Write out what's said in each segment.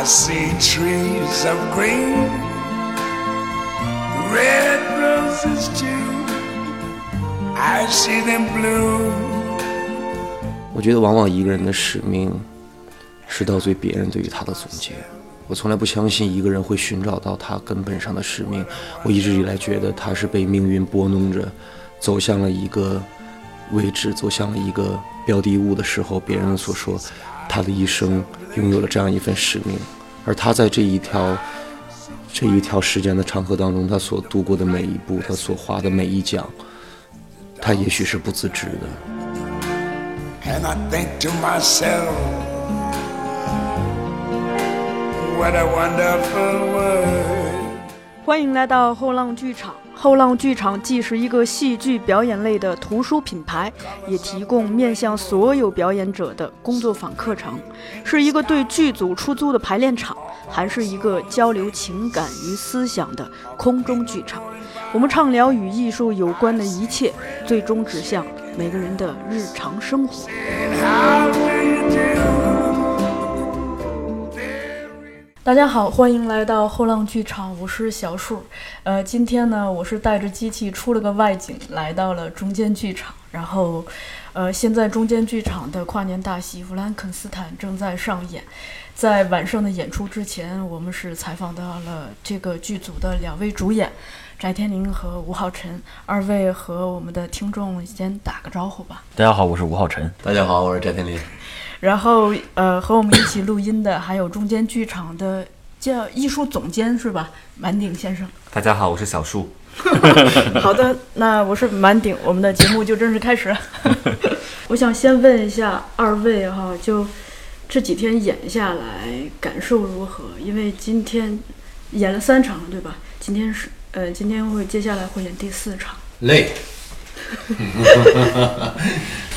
I see trees of green, red roses too. I see them bloom. 我觉得往往一个人的使命是到最别人对于他的总结。我从来不相信一个人会寻找到他根本上的使命。我一直以来觉得他是被命运拨弄着，走向了一个位置，走向了一个标的物的时候，别人所说他的一生拥有了这样一份使命。而他在这一条这一条时间的长河当中，他所度过的每一步，他所划的每一桨，他也许是不自知的。And I think to myself, what a wonderful world. 欢迎来到后浪剧场。后浪剧场既是一个戏剧表演类的图书品牌，也提供面向所有表演者的工作坊课程，是一个对剧组出租的排练场，还是一个交流情感与思想的空中剧场。我们畅聊与艺术有关的一切，最终指向每个人的日常生活。大家好，欢迎来到后浪剧场，我是小树。呃，今天呢，我是带着机器出了个外景，来到了中间剧场。然后，呃，现在中间剧场的跨年大戏《弗兰肯斯坦》正在上演。在晚上的演出之前，我们是采访到了这个剧组的两位主演，翟天临和吴浩辰。二位和我们的听众先打个招呼吧。大家好，我是吴浩辰。大家好，我是翟天临。然后，呃，和我们一起录音的还有中间剧场的叫艺术总监是吧？满鼎先生。大家好，我是小树。好的，那我是满鼎，我们的节目就正式开始。我想先问一下二位哈，就这几天演下来感受如何？因为今天演了三场了，对吧？今天是呃，今天会接下来会演第四场。累，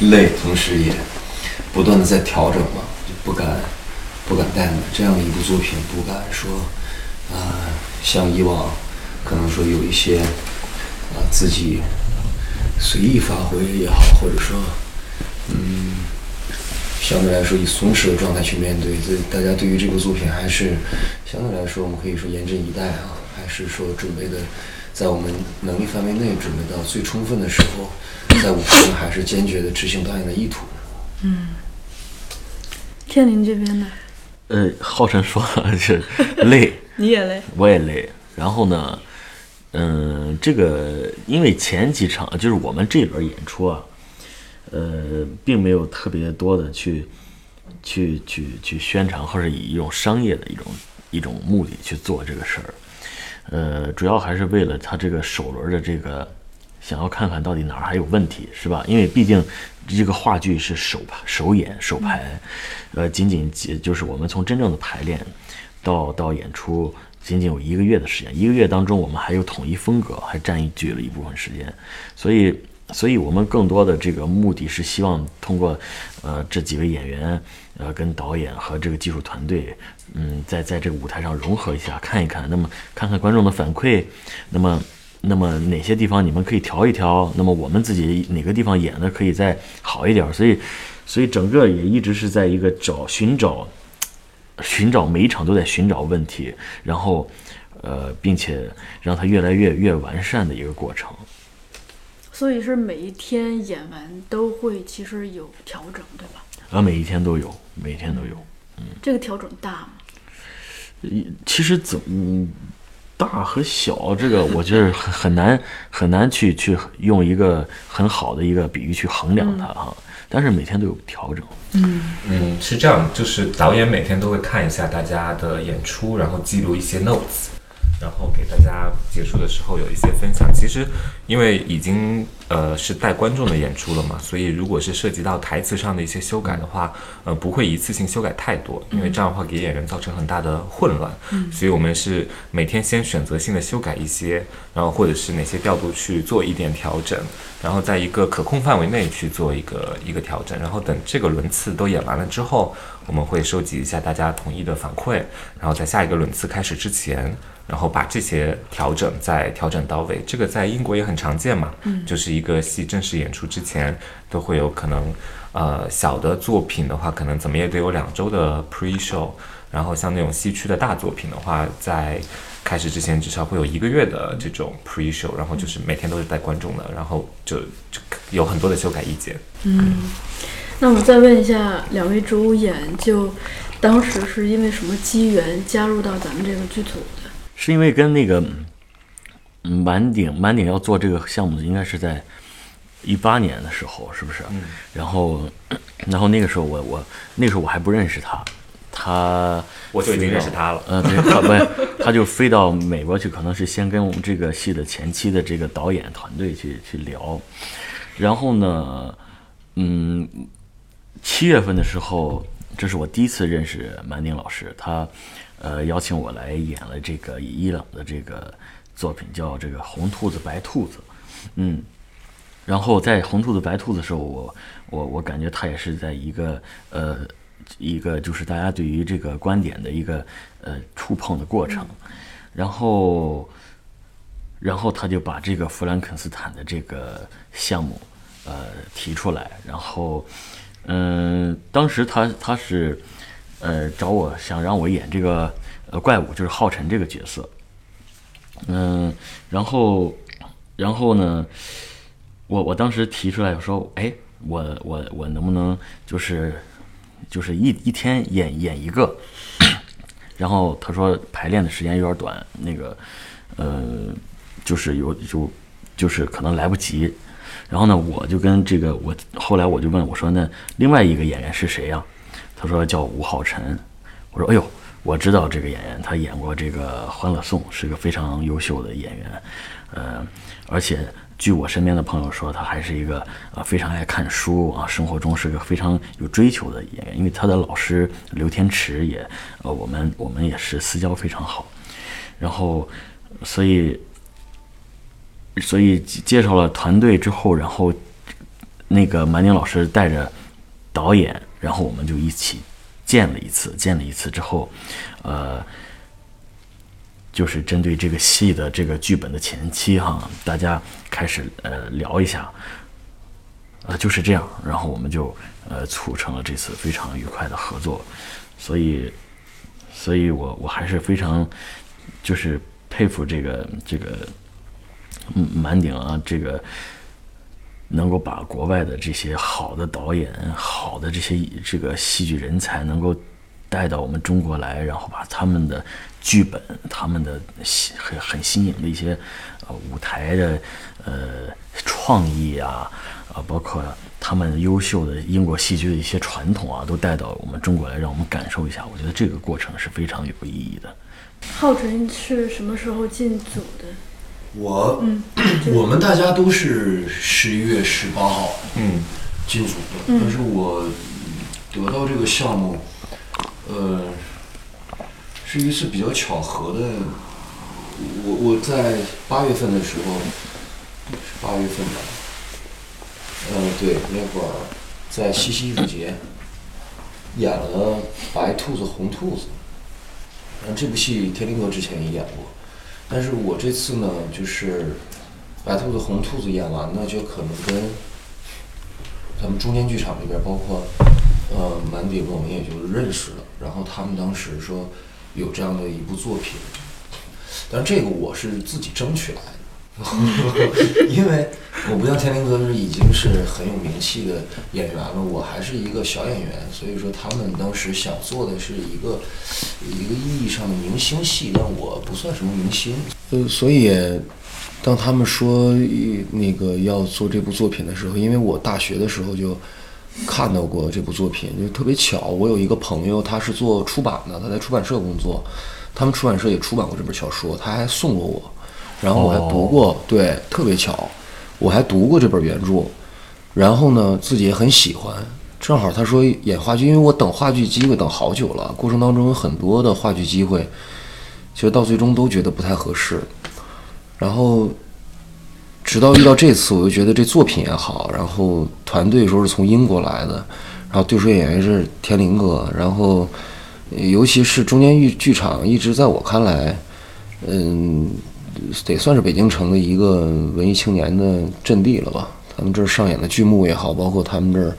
累，同时也不断的在调整嘛，就不敢不敢带这样一部作品，不敢说啊、像以往可能说有一些啊、自己随意发挥也好，或者说嗯相对来说以松弛的状态去面对，这大家对于这部作品还是相对来说我们可以说严阵以待啊，还是说准备的在我们能力范围内准备到最充分的时候，在舞台上还是坚决的执行导演的意图。嗯天临这边呢？呃，浩辰说了是累，你也累？我也累。然后呢，嗯、这个因为前几场就是我们这轮演出啊，呃，并没有特别多的去去去去宣传，或者以一种商业的一种一种目的去做这个事儿。呃，主要还是为了他这个首轮的这个，想要看看到底哪儿还有问题，是吧？因为毕竟这个话剧是首排首演首排，呃，仅仅就是我们从真正的排练到到演出，仅仅有一个月的时间，一个月当中我们还有统一风格，还占据了一部分时间，所以。所以我们更多的这个目的是希望通过，呃，这几位演员，呃，跟导演和这个技术团队，嗯，在在这个舞台上融合一下，看一看，那么看看观众的反馈，那么那么哪些地方你们可以调一调，那么我们自己哪个地方演的可以再好一点，所以所以整个也一直是在一个找寻找寻找每一场都在寻找问题，然后呃，并且让它越来越越完善的一个过程。所以是每一天演完都会其实有调整，对吧？啊，每一天都有，每一天都有。嗯这个调整大吗？其实怎嗯，大和小这个，我觉得很很难很难去去用一个很好的一个比喻去衡量它哈。但是每天都有调整。嗯，是这样，就是导演每天都会看一下大家的演出，然后记录一些 notes，然后给大家结束的时候有一些分享。其实，因为已经呃是带观众的演出了嘛，所以如果是涉及到台词上的一些修改的话，呃，不会一次性修改太多，因为这样的话给演员造成很大的混乱。所以我们是每天先选择性的修改一些，然后或者是哪些调度去做一点调整，然后在一个可控范围内去做一个一个调整，然后等这个轮次都演完了之后，我们会收集一下大家统一的反馈，然后在下一个轮次开始之前，然后把这些调整再调整到位。这个在英国也很常见嘛，嗯，就是一个戏正式演出之前都会有可能，呃，小的作品的话，可能怎么也得有两周的 pre show，然后像那种西区的大作品的话，在开始之前至少会有一个月的这种 pre show，然后就是每天都是带观众的，然后就就有很多的修改意见。嗯，那我再问一下两位主演，就当时是因为什么机缘加入到咱们这个剧组的？是因为跟那个嗯满顶满顶要做这个项目，应该是在一八年的时候，是不是？嗯。然后，然后那个时候我我那个时候我还不认识他，他我就已经认识他了嗯，对，他不，他就飞到美国去，可能是先跟我们这个戏的前期的这个导演团队去去聊，然后呢，嗯，七月份的时候，这是我第一次认识满宁老师，他呃邀请我来演了这个伊朗的这个作品，叫这个红兔子白兔子，嗯，然后在红兔子白兔子的时候，我我我感觉他也是在一个呃一个就是大家对于这个观点的一个呃触碰的过程，然后然后他就把这个弗兰肯斯坦的这个项目呃提出来，然后嗯、当时他他是呃找我想让我演这个呃怪物，就是浩辰这个角色，嗯、然后然后呢，我我当时提出来，我说，哎，我我我能不能就是就是一一天演演一个？然后他说排练的时间有点短，那个呃，就是有就就是可能来不及。然后呢，我就跟这个我后来我就问我说，那另外一个演员是谁呀、他说叫吴浩辰。我说，哎呦，我知道这个演员，他演过这个《欢乐颂》，是个非常优秀的演员。呃，而且据我身边的朋友说，他还是一个呃非常爱看书啊，生活中是个非常有追求的演员。因为他的老师刘天池也呃，我们我们也是私交非常好。然后，所以所以介绍了团队之后，然后那个满宁老师带着导演，然后我们就一起见了一次，见了一次之后，呃，就是针对这个戏的这个剧本的前期哈，大家开始呃聊一下，呃就是这样，然后我们就呃促成了这次非常愉快的合作，所以，所以我我还是非常就是佩服这个这个满顶啊这个。能够把国外的这些好的导演、好的这些这个戏剧人才能够带到我们中国来，然后把他们的剧本、他们的很很新颖的一些呃舞台的呃创意啊，啊，包括他们优秀的英国戏剧的一些传统啊，都带到我们中国来，让我们感受一下。我觉得这个过程是非常有意义的。浩辰是什么时候进组的？我，我们大家都是十一月十八号嗯。进组的，但是我得到这个项目，呃，是一次比较巧合的。我我在八月份的时候，是八月份吧，呃，对，那会儿在西溪艺术节演了《白兔子红兔子》，然后这部戏天林哥之前也演过，但是我这次呢，就是白兔子红兔子演完呢，就可能跟咱们中间剧场里边，包括呃满顶，我们也就认识了。然后他们当时说有这样的一部作品，但这个我是自己争取来的，因为我不像天林哥是已经是很有名气的演员了，我还是一个小演员，所以说他们当时想做的是一个一个意义上的明星戏，但我不算什么明星，呃，所以当他们说那个要做这部作品的时候，因为我大学的时候就看到过这部作品，就特别巧，我有一个朋友他是做出版的，他在出版社工作，他们出版社也出版过这本小说，他还送过我，然后我还读过，对，特别巧，我还读过这本原著，然后呢自己也很喜欢。正好他说演话剧，因为我等话剧机会等好久了，过程当中有很多的话剧机会，其实到最终都觉得不太合适。然后直到遇到这次，我就觉得这作品也好，然后团队说是从英国来的，然后对手演员是天林哥，然后呃尤其是中间剧剧场，一直在我看来，嗯，得算是北京城的一个文艺青年的阵地了吧。他们这儿上演的剧目也好，包括他们这儿，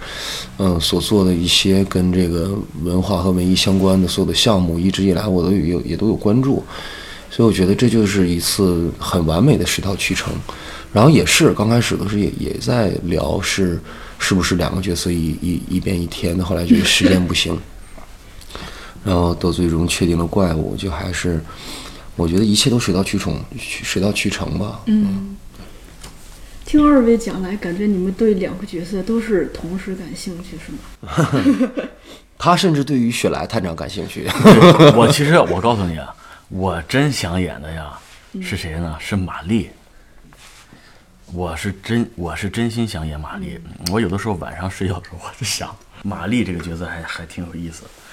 嗯，所做的一些跟这个文化和文艺相关的所有的项目，一直以来我都有也都有关注，所以我觉得这就是一次很完美的十套去程。然后也是刚开始的时候也也在聊是是不是两个角色一一一变一天的，后来觉得时间不行，然后到最终确定了怪物，就还是我觉得一切都水到渠成，水到渠成吧。嗯，听二位讲来，感觉你们对两个角色都是同时感兴趣，是吗？他甚至对于雪莱探长感兴趣。我 其实我告诉你啊，我真想演的呀，是谁呢？是玛丽。我是真我是真心想演玛丽。我有的时候晚上睡觉的时候，我就想玛丽这个角色还还挺有意思。对，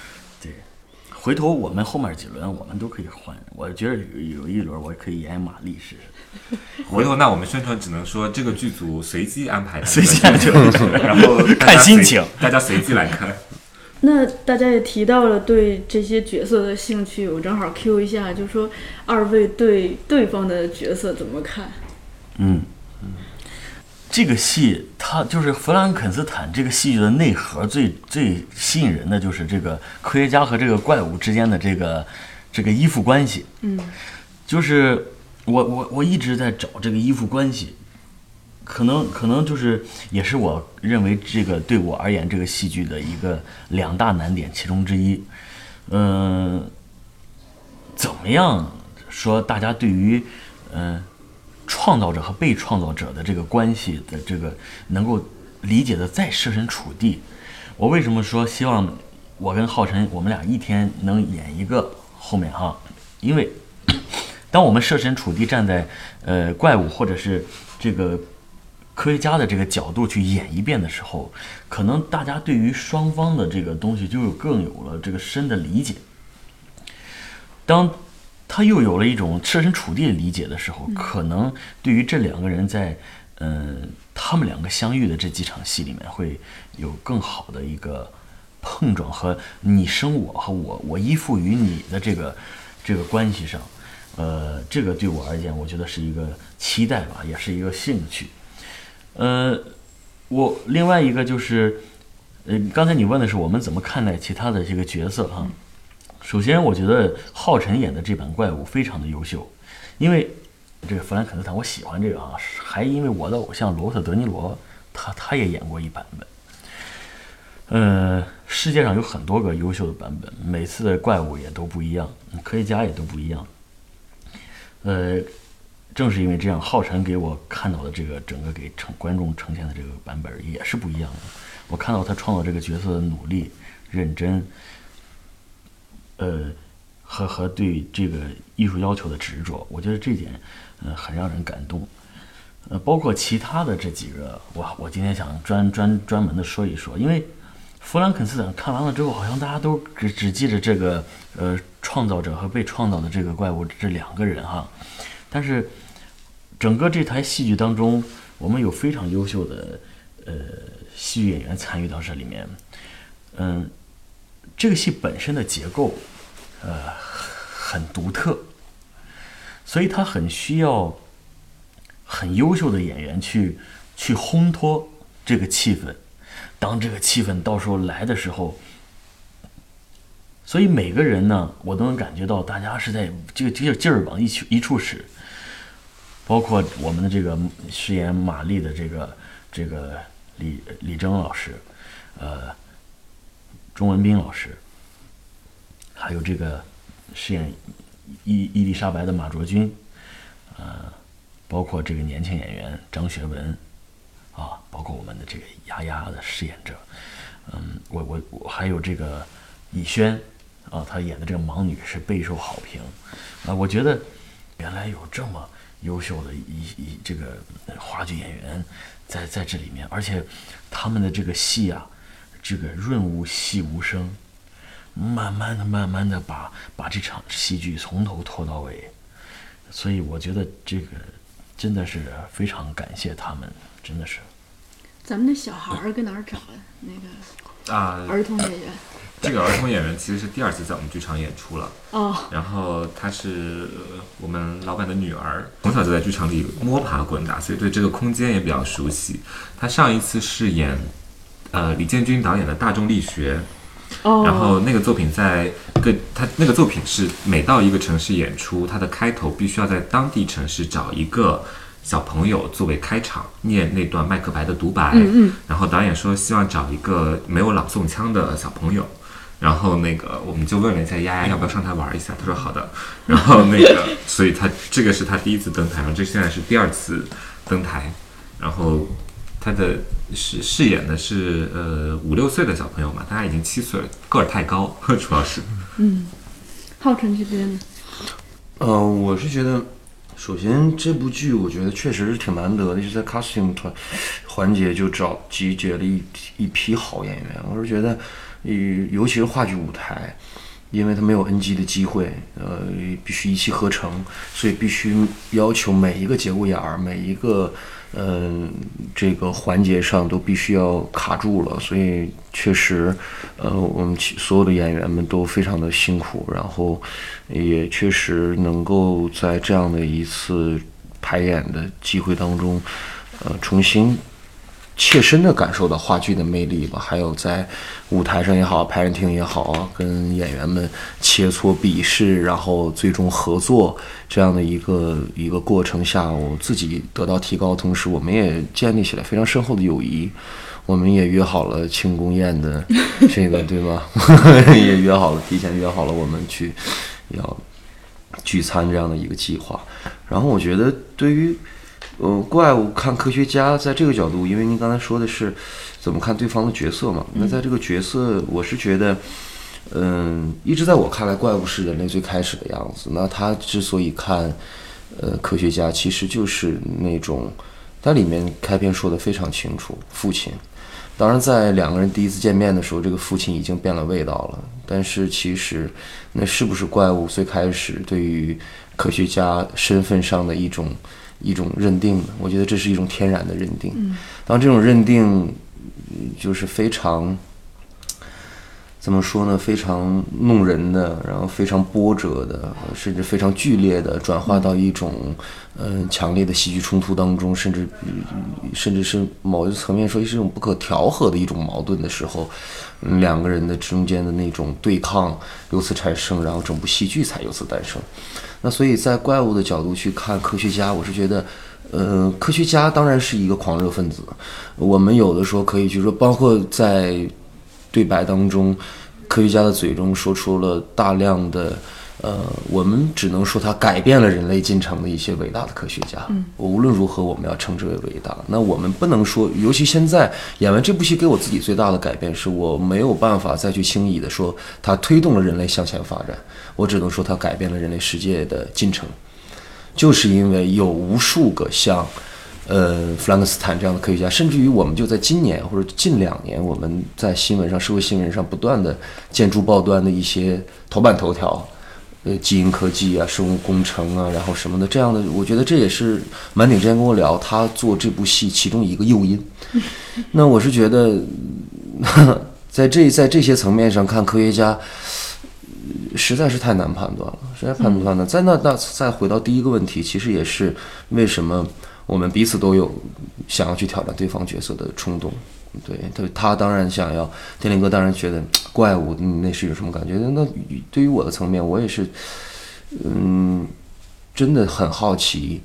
回头我们后面几轮我们都可以换。我觉得有有一轮我可以演玛丽试试。回头那我们宣传只能说这个剧组随机安排，随机安排然后看 心情，大家随机来看。那大家也提到了对这些角色的兴趣，我正好 Q 一下，就说二位对对方的角色怎么看？嗯，这个戏它就是弗兰肯斯坦这个戏剧的内核最最吸引人的就是这个科学家和这个怪物之间的这个这个依附关系。嗯，就是我我我一直在找这个依附关系，可能可能就是也是我认为这个对我而言这个戏剧的一个两大难点其中之一。嗯、怎么样说大家对于嗯、创造者和被创造者的这个关系的这个能够理解的再设身处地。我为什么说希望我跟浩辰我们俩一天能演一个后面哈？因为 当我们设身处地站在呃怪物或者是这个科学家的这个角度去演一遍的时候，可能大家对于双方的这个东西就有更有了这个深的理解。当他又有了一种设身处地的理解的时候，可能对于这两个人在，嗯、他们两个相遇的这几场戏里面，会有更好的一个碰撞和你生我和我我依附于你的这个这个关系上，呃，这个对我而言，我觉得是一个期待吧，也是一个兴趣。呃，我另外一个就是，呃，刚才你问的是我们怎么看待其他的这个角色哈。首先，我觉得浩辰演的这版怪物非常的优秀，因为这个弗兰肯斯坦，我喜欢这个啊，还因为我的偶像罗伯特·德尼罗，他他也演过一版本。呃，世界上有很多个优秀的版本，每次的怪物也都不一样，科学家也都不一样。呃，正是因为这样，浩辰给我看到的这个整个给呈观众呈现的这个版本也是不一样的。我看到他创造这个角色的努力、认真，呃，和和对这个艺术要求的执着，我觉得这点，呃，很让人感动。呃，包括其他的这几个，我我今天想专专专门的说一说，因为弗兰肯斯坦看完了之后，好像大家都只只记着这个呃创造者和被创造的这个怪物这两个人哈，但是整个这台戏剧当中，我们有非常优秀的呃戏剧演员参与到这里面，嗯，这个戏本身的结构呃很独特，所以他很需要很优秀的演员去去烘托这个气氛。当这个气氛到时候来的时候，所以每个人呢，我都能感觉到大家是在这个这个劲儿往一处一处使。包括我们的这个饰演玛丽的这个这个李李征老师，呃，钟文斌老师，还有这个饰演伊伊丽莎白的马卓君，呃，包括这个年轻演员张学文，啊，包括我们的这个丫丫的饰演者，嗯，我我我还有这个以轩，啊，他演的这个盲女是备受好评，啊，我觉得原来有这么优秀的一一这个话剧演员在在这里面，而且他们的这个戏啊，这个润物细无声，慢慢的、慢慢的把把这场戏剧从头拖到尾，所以我觉得这个真的是非常感谢他们，真的是。咱们的小孩儿搁哪儿找的？那个啊，儿童演员？这个儿童演员其实是第二次在我们剧场演出了。哦，然后她是呃我们老板的女儿，从小就在剧场里摸爬滚打，所以对这个空间也比较熟悉。她上一次是演呃李建军导演的《大众力学》，哦，然后那个作品在各，他那个作品是每到一个城市演出，它的开头必须要在当地城市找一个小朋友作为开场，念那段麦克白的独白。嗯嗯然后导演说希望找一个没有朗诵腔的小朋友。然后那个我们就问了一下丫丫要不要上台玩一下，他说好的。然后那个，所以他这个是他第一次登台，然后这现在是第二次登台。然后他的饰饰演的是呃五六岁的小朋友嘛，他已经七岁了，个儿太高，主要是。嗯浩辰这边呢？嗯、我是觉得，首先这部剧我觉得确实是挺难得的，就是在 casting 团环节就找集结了一一批好演员。我是觉得，呃，尤其是话剧舞台，因为他没有 NG 的机会，呃，必须一气呵成，所以必须要求每一个节骨眼儿，每一个嗯、这个环节上都必须要卡住了，所以确实，呃，我们所有的演员们都非常的辛苦，然后也确实能够在这样的一次排演的机会当中，呃，重新切身的感受到话剧的魅力吧，还有在舞台上也好，排练厅也好啊，跟演员们切磋比试，然后最终合作这样的一个一个过程下，我自己得到提高，同时我们也建立起来非常深厚的友谊。我们也约好了庆功宴的 这个，对吧？也约好了，提前约好了我们去要聚餐这样的一个计划。然后我觉得对于呃怪物看科学家，在这个角度，因为您刚才说的是怎么看对方的角色嘛，那在这个角色，我是觉得。嗯，一直在我看来，怪物是人类最开始的样子。那他之所以看，呃，科学家，其实就是那种，它里面开篇说的非常清楚，父亲。当然，在两个人第一次见面的时候，这个父亲已经变了味道了。但是其实，那是不是怪物最开始对于科学家身份上的一种一种认定的？我觉得这是一种天然的认定。当这种认定，嗯就是非常。怎么说呢？非常弄人的，然后非常波折的，甚至非常剧烈的，转化到一种嗯、强烈的戏剧冲突当中，甚至嗯甚至是某一个层面说是一种不可调和的一种矛盾的时候，嗯两个人的中间的那种对抗由此产生，然后整部戏剧才由此诞生。那所以在怪物的角度去看科学家，我是觉得。呃，科学家当然是一个狂热分子，我们有的时候可以去说，包括在对白当中，科学家的嘴中说出了大量的，呃，我们只能说他改变了人类进程的一些伟大的科学家。嗯，无论如何，我们要称之为伟大。那我们不能说，尤其现在演完这部戏，给我自己最大的改变是我没有办法再去轻易的说它推动了人类向前发展，我只能说它改变了人类世界的进程。就是因为有无数个像，呃，弗兰克斯坦这样的科学家，甚至于我们就在今年或者近两年，我们在新闻上、社会新闻上不断的见诸报端的一些头版头条，呃，基因科技啊、生物工程啊，然后什么的这样的，我觉得这也是满鼎之前跟我聊他做这部戏其中一个诱因。那我是觉得，在这在这些层面上看，科学家。实在是太难判断了，实在判断了。再那那再回到第一个问题，其实也是为什么我们彼此都有想要去挑战对方角色的冲动。对他，他当然想要，天林哥当然觉得怪物，嗯那是有什么感觉？那对于我的层面，我也是，嗯，真的很好奇。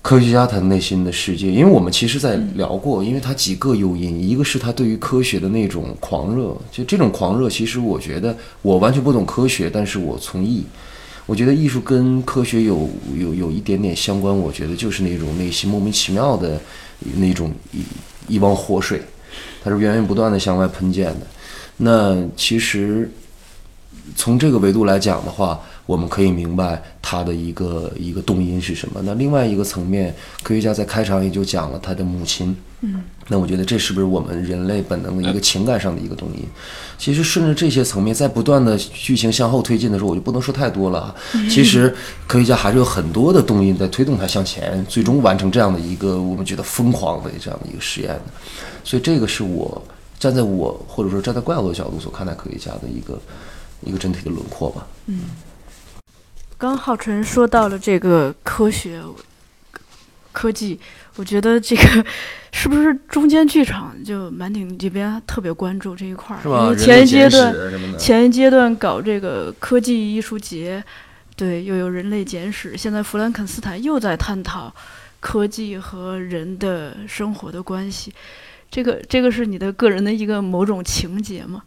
科学家他内心的世界，因为我们其实在聊过，因为他几个诱因，一个是他对于科学的那种狂热，就这种狂热，其实我觉得我完全不懂科学，但是我从艺，我觉得艺术跟科学有有有一点点相关，我觉得就是那种内心莫名其妙的那种一汪活水，它是源源不断的向外喷溅的。那其实从这个维度来讲的话，我们可以明白他的一个一个动因是什么。那另外一个层面，科学家在开场也就讲了他的母亲。嗯，那我觉得这是不是我们人类本能的一个情感上的一个动因？其实顺着这些层面，在不断的剧情向后推进的时候，我就不能说太多了。其实科学家还是有很多的动因在推动他向前，最终完成这样的一个我们觉得疯狂的这样的一个实验的。所以这个是我站在我或者说站在怪物的角度所看待科学家的一个一个整体的轮廓吧。刚浩辰说到了这个科学科技，我觉得这个 是不是中间剧场就满鼎这边特别关注这一块儿？是吧？前一阶段前一阶段搞这个科技艺术节，对，又有人类简史，现在弗兰肯斯坦又在探讨科技和人的生活的关系。这个这个是你的个人的一个某种情节吗？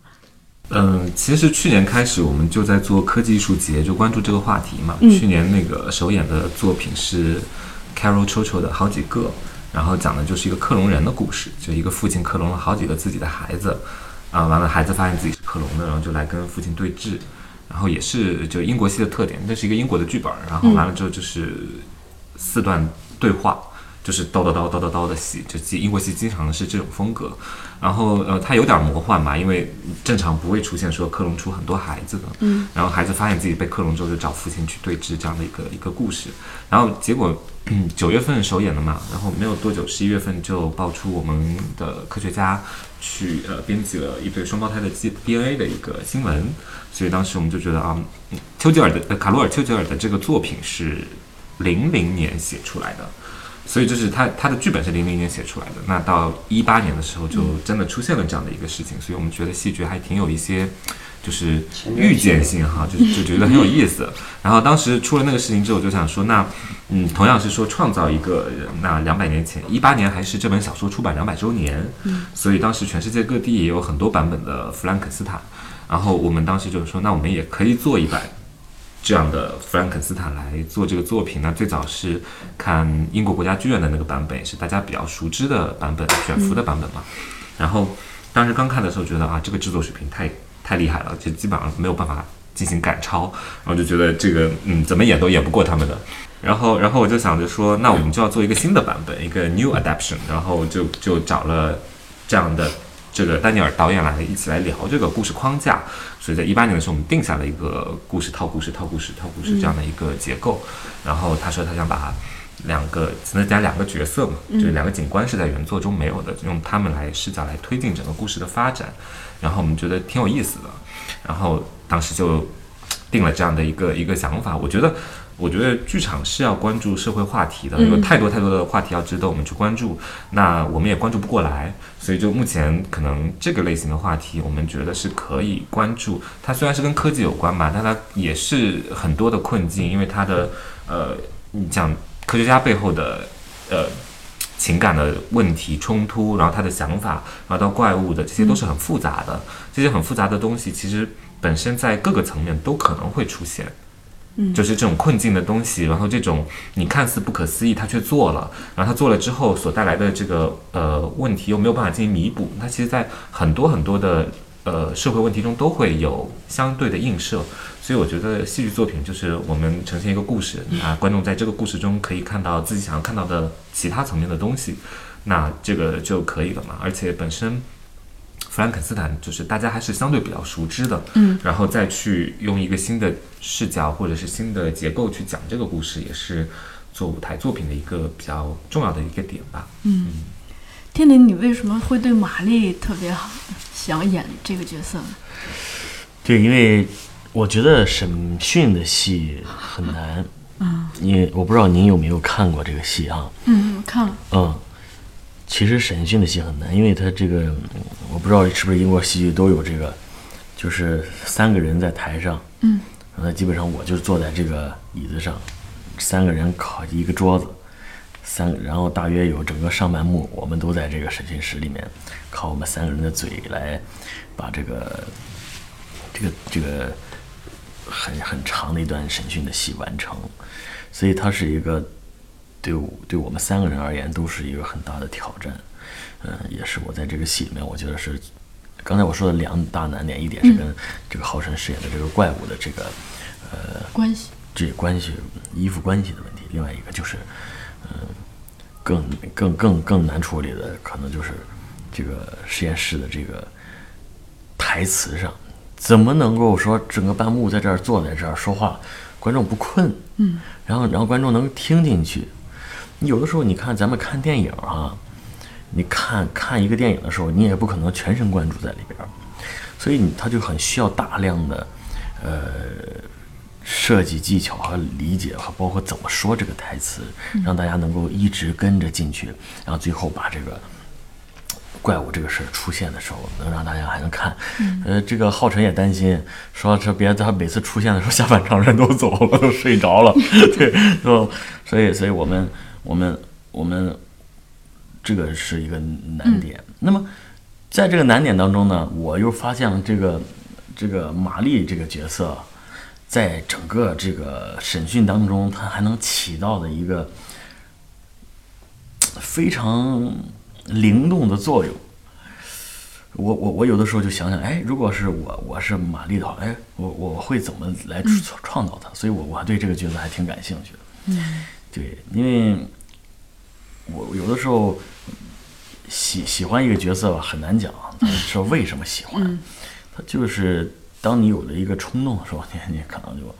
嗯，其实去年开始我们就在做科技艺术节，就关注这个话题嘛。嗯去年那个首演的作品是 Carol Chocho 的好几个，然后讲的就是一个克隆人的故事，就一个父亲克隆了好几个自己的孩子，啊，完了孩子发现自己是克隆的，然后就来跟父亲对峙，然后也是就英国戏的特点，那是一个英国的剧本，然后完了之后就是四段对话。就是叨叨叨叨叨叨的戏，就英国戏经常是这种风格，然后呃，它有点魔幻嘛，因为正常不会出现说克隆出很多孩子的，嗯，然后孩子发现自己被克隆之后，就找父亲去对峙这样的一个一个故事，然后结果嗯 九月份首演了嘛，然后没有多久，十一月份就爆出我们的科学家去呃编辑了一对双胞胎的 G DNA 的一个新闻，所以当时我们就觉得啊，嗯丘吉尔的呃卡罗尔丘吉尔的这个作品是零零年写出来的。所以就是他他的剧本是零零年写出来的，那到一八年的时候就真的出现了这样的一个事情，所以我们觉得戏剧还挺有一些就是预见性哈，就就觉得很有意思。然后当时出了那个事情之后，我就想说，那嗯，同样是说创造一个人那两百年前，一八年还是这本小说出版两百周年，所以当时全世界各地也有很多版本的弗兰肯斯坦。然后我们当时就是说，那我们也可以做一版这样的弗兰肯斯坦来做这个作品。那最早是看英国国家剧院的那个版本，也是大家比较熟知的版本，卷福的版本嘛。然后当时刚看的时候觉得啊，这个制作水平太太厉害了，就基本上没有办法进行赶超，然后就觉得这个嗯怎么演都演不过他们的。然后，然后我就想着说，那我们就要做一个新的版本，一个 new adaptation，然后就就找了这样的这个丹尼尔导演来一起来聊这个故事框架。所以在一八年的时候，我们定下了一个故事套故事套故事套故事这样的一个结构。然后他说他想把两个只能加两个角色嘛，就是两个景观是在原作中没有的，用他们来视角来推进整个故事的发展。然后我们觉得挺有意思的，然后当时就定了这样的一个一个想法。我觉得，我觉得剧场是要关注社会话题的，有太多太多的话题要值得我们去关注，那我们也关注不过来，所以就目前可能这个类型的话题，我们觉得是可以关注。它虽然是跟科技有关吧，但它也是很多的困境，因为它的呃，你讲科学家背后的呃。情感的问题冲突，然后他的想法，然后到怪物的，这些都是很复杂的。这些很复杂的东西，其实本身在各个层面都可能会出现。就是这种困境的东西，然后这种你看似不可思议，他却做了，然后他做了之后所带来的这个呃问题又没有办法进行弥补，它其实在很多很多的呃社会问题中都会有相对的映射。所以我觉得戏剧作品就是我们呈现一个故事啊，观众在这个故事中可以看到自己想要看到的其他层面的东西，那这个就可以了嘛。而且本身弗兰肯斯坦就是大家还是相对比较熟知的，嗯，然后再去用一个新的视角或者是新的结构去讲这个故事，也是做舞台作品的一个比较重要的一个点吧。嗯。天林，你为什么会对玛丽特别好，想演这个角色？呢？对，因为我觉得审讯的戏很难，嗯，因为我不知道您有没有看过这个戏啊，嗯，看了，嗯，其实审讯的戏很难，因为他这个嗯我不知道是不是英国戏剧都有这个，就是三个人在台上，嗯，那基本上我就坐在这个椅子上，三个人靠一个桌子，三，然后大约有整个上半幕，我们都在这个审讯室里面，靠我们三个人的嘴来把这个这个这个很很长的一段审讯的戏完成，所以它是一个对我对我们三个人而言都是一个很大的挑战，嗯，也是我在这个戏里面，我觉得是刚才我说的两大难点，一点是跟这个浩辰饰演的这个怪物的这个呃关系，这关系依附关系的问题，另外一个就是，嗯，更更更更难处理的可能就是这个实验室的这个台词上，怎么能够说整个半幕在这儿坐在这儿说话，观众不困，嗯，然后然后观众能听进去。有的时候你看咱们看电影啊，你看看一个电影的时候，你也不可能全神贯注在里边儿，所以你他就很需要大量的呃设计技巧和理解和包括怎么说这个台词，让大家能够一直跟着进去，然后最后把这个。怪物这个事儿出现的时候，能让大家还能看。呃，这个浩辰也担心，说这别他每次出现的时候，下半场人都走了，都睡着了。对，说所以，所以我们，我们，我们这个是一个难点。那么，在这个难点当中呢，我又发现了这个这个玛丽这个角色，在整个这个审讯当中，她还能起到的一个非常。灵动的作用，我我我有的时候就想想，哎，如果是我我是玛丽的话，哎，我我会怎么来创造它？所以，我我对这个角色还挺感兴趣的。嗯，对，因为我有的时候喜喜欢一个角色吧，很难讲，说为什么喜欢，他就是当你有了一个冲动的时候，你你可能就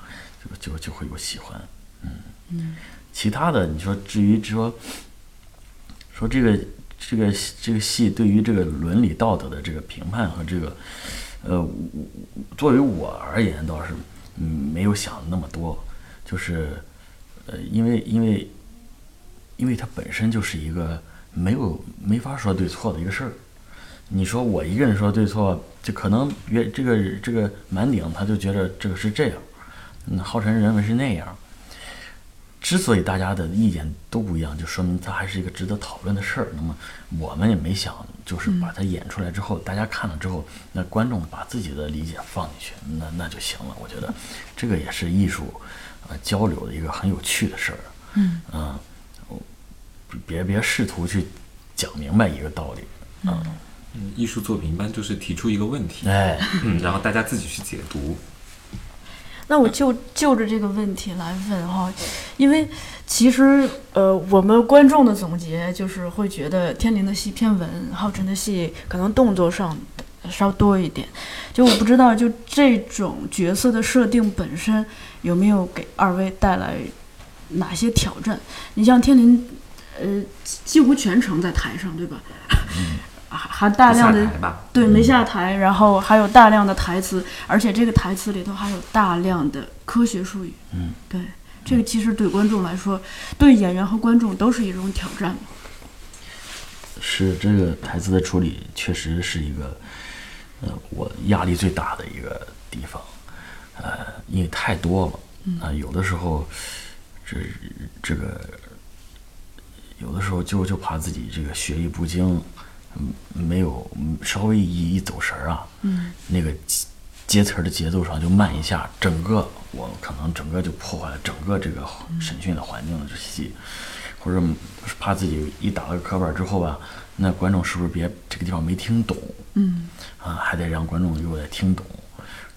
就就就会有喜欢。嗯嗯，其他的你说，至于说说这个。这个这个戏对于这个伦理道德的这个评判和这个，呃，作为我而言倒是嗯没有想那么多，就是呃因为因为因为它本身就是一个没有没法说对错的一个事儿，你说我一个人说对错，就可能原这个这个满顶他就觉得这个是这样，嗯，浩辰认为是那样。之所以大家的意见都不一样，就说明它还是一个值得讨论的事儿。那么我们也没想，就是把它演出来之后，大家看了之后，那观众把自己的理解放进去，那那就行了。我觉得这个也是艺术，呃，交流的一个很有趣的事儿。嗯，嗯，别别试图去讲明白一个道理。嗯嗯，艺术作品一般就是提出一个问题，哎，嗯，然后大家自己去解读。那我就就着这个问题来问哈，因为其实呃，我们观众的总结就是会觉得天灵的戏偏文，浩辰的戏可能动作上稍多一点。就我不知道，就这种角色的设定本身有没有给二位带来哪些挑战？你像天灵，呃，几乎全程在台上，对吧？还大量的对没下台，然后还有大量的台词，而且这个台词里头还有大量的科学术语。嗯，对，这个其实对观众来说，对演员和观众都是一种挑战。是这个台词的处理，确实是一个，呃，我压力最大的一个地方，呃，因为太多了，啊，有的时候，这这个，有的时候就就怕自己这个学艺不精。嗯，没有，稍微一一走神儿啊，嗯，那个接词儿的节奏上就慢一下，整个我可能整个就破坏了整个这个审讯的环境的这戏，或者怕自己一打了个磕板之后吧，那观众是不是别这个地方没听懂？嗯，啊，还得让观众又得听懂，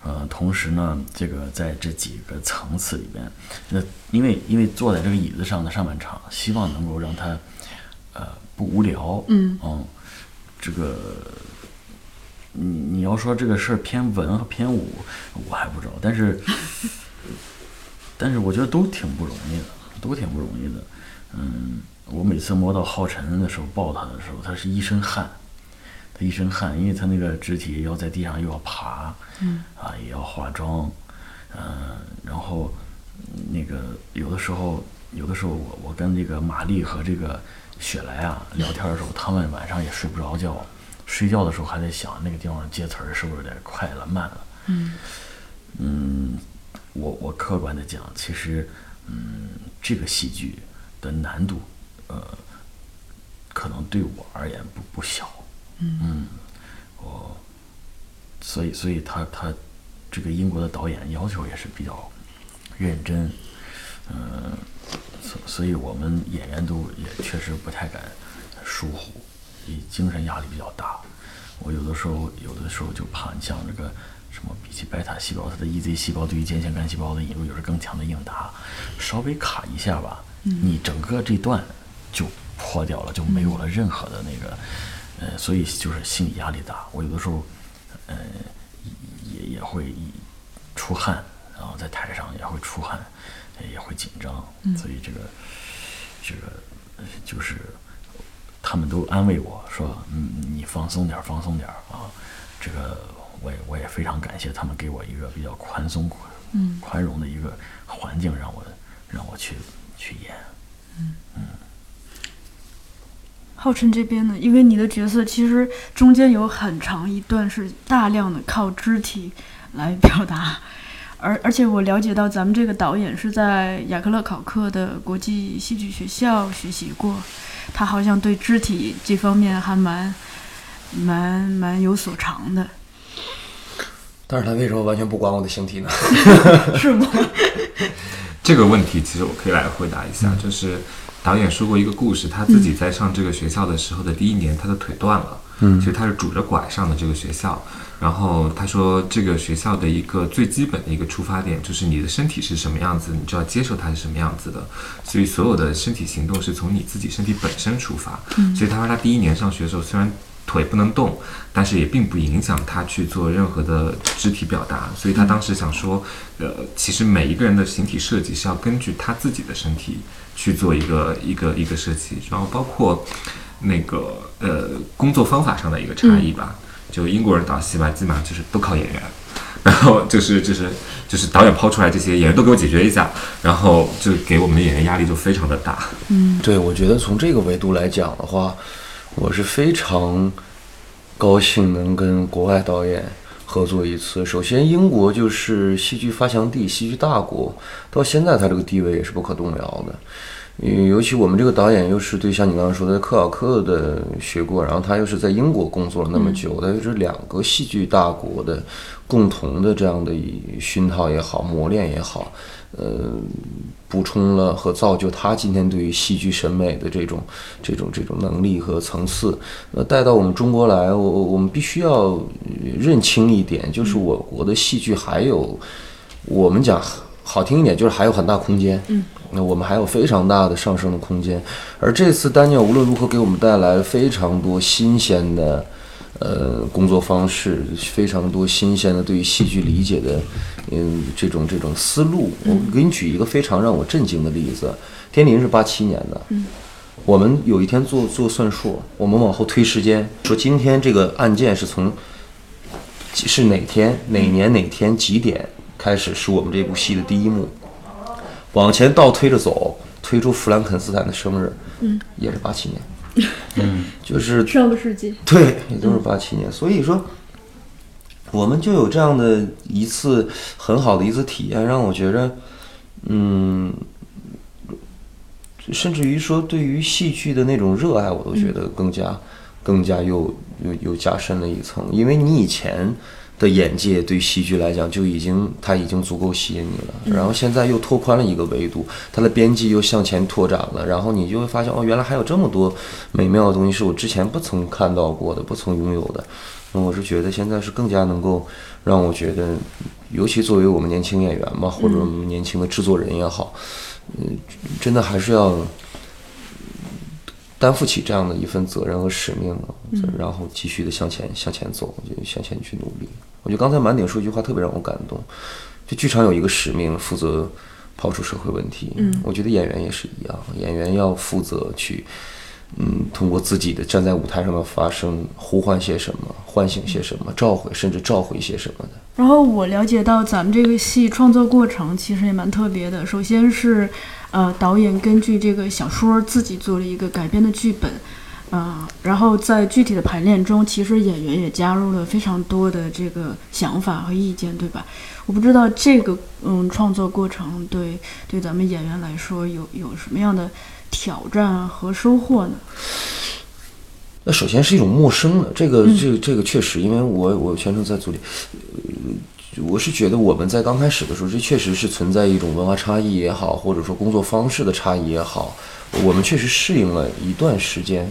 呃，同时呢，这个在这几个层次里边，那因为因为坐在这个椅子上的上半场，希望能够让他呃不无聊，嗯嗯。这个，你你要说这个事儿偏文和偏武，我还不知道，但是，但是我觉得都挺不容易的，都挺不容易的。嗯，我每次摸到浩辰的时候，抱他的时候，他是一身汗，他一身汗，因为他那个肢体要在地上又要爬，嗯，啊，也要化妆，嗯，然后那个有的时候，有的时候我我跟这个玛丽和这个。雪莱啊，聊天的时候，他们晚上也睡不着觉，睡觉的时候还在想那个地方接词儿是不是有点快了、慢了。嗯，嗯，我我客观的讲，其实，嗯，这个戏剧的难度，呃，可能对我而言不不小。嗯，我，所以所以他他这个英国的导演要求也是比较认真，嗯。所所以，我们演员都也确实不太敢疏忽，以精神压力比较大。我有的时候，有的时候就怕，你像这个什么，比起白塔细胞，它的 EZ 细胞对于间线干细胞的引入有着更强的应答，稍微卡一下吧，你整个这段就破掉了，就没有了任何的那个，呃，所以就是心理压力大。我有的时候，呃，也也会出汗，然后在台上也会出汗。也会紧张，所以这个，这个就是他们都安慰我说：“嗯，你放松点儿，放松点儿啊。”这个我也我也非常感谢他们给我一个比较宽松、嗯宽容的一个环境，让我让我去去演。浩辰这边呢，因为你的角色其实中间有很长一段是大量的靠肢体来表达，而而且我了解到咱们这个导演是在雅克勒考克的国际戏剧学校学习过，他好像对肢体这方面还蛮蛮蛮有所长的，但是他为什么完全不管我的形体呢？是吗？这个问题其实我可以来回答一下，就是导演说过一个故事，他自己在上这个学校的时候的第一年，他的腿断了，嗯，其实他是拄着拐上的这个学校，然后他说这个学校的一个最基本的一个出发点就是你的身体是什么样子，你就要接受它是什么样子的，所以所有的身体行动是从你自己身体本身出发，所以他说他第一年上学的时候虽然。腿不能动，但是也并不影响他去做任何的肢体表达，所以他当时想说，呃，其实每一个人的形体设计是要根据他自己的身体去做一个一个一个设计，然后包括那个呃工作方法上的一个差异吧。就英国人导戏吧，基本上就是都靠演员，然后就是就是就是导演抛出来这些演员都给我解决一下，然后就给我们的演员压力就非常的大。嗯对，我觉得从这个维度来讲的话，我是非常高兴能跟国外导演合作一次。首先，英国就是戏剧发祥地、戏剧大国，到现在它这个地位也是不可动摇的。嗯，尤其我们这个导演又是对像你刚刚说的克尔克的学过，然后他又是在英国工作了那么久，他就是两个戏剧大国的共同的这样的一熏陶也好，磨练也好，呃，补充了和造就他今天对于戏剧审美的这种这种这种能力和层次。呃，带到我们中国来，我我我们必须要呃认清一点，就是我国的戏剧还有我们讲好听一点，就是还有很大空间。嗯，那我们还有非常大的上升的空间。而这次丹尼尔无论如何给我们带来了非常多新鲜的。呃，工作方式非常多新鲜的对于戏剧理解的，嗯，这种这种思路。我给你举一个非常让我震惊的例子，天林是八七年的，我们有一天做做算术，我们往后推时间，说今天这个案件是从是哪天哪年哪天几点开始是我们这部戏的第一幕，往前倒推着走，推出弗兰肯斯坦的生日，嗯，也是八七年，嗯，就是上个世纪，对，也都是八七年，所以说我们就有这样的一次很好的一次体验，让我觉着，嗯，甚至于说对于戏剧的那种热爱，我都觉得更加、更加又又又加深了一层，因为你以前。的眼界对戏剧来讲就已经，它已经足够吸引你了。然后现在又拓宽了一个维度，它的边际又向前拓展了。然后你就会发现，哦，原来还有这么多美妙的东西是我之前不曾看到过的，不曾拥有的。那我是觉得现在是更加能够让我觉得，尤其作为我们年轻演员嘛，或者我们年轻的制作人也好，嗯，真的还是要担负起这样的一份责任和使命，然后继续的向前向前走，就向前去努力。我觉得刚才满鼎说一句话特别让我感动，就剧场有一个使命，负责抛出社会问题。嗯，我觉得演员也是一样，演员要负责去，嗯，通过自己的站在舞台上的发声，呼唤些什么，唤醒些什么，召回甚至召回些什么的。然后我了解到咱们这个戏创作过程其实也蛮特别的。首先是，呃，导演根据这个小说自己做了一个改编的剧本，呃，然后在具体的排练中，其实演员也加入了非常多的这个想法和意见，对吧？我不知道这个嗯创作过程对对咱们演员来说有有什么样的挑战和收获呢？那首先是一种陌生的，这个这个这个确实，因为我我全程在组里，呃，我是觉得我们在刚开始的时候，这确实是存在一种文化差异也好，或者说工作方式的差异也好，我们确实适应了一段时间，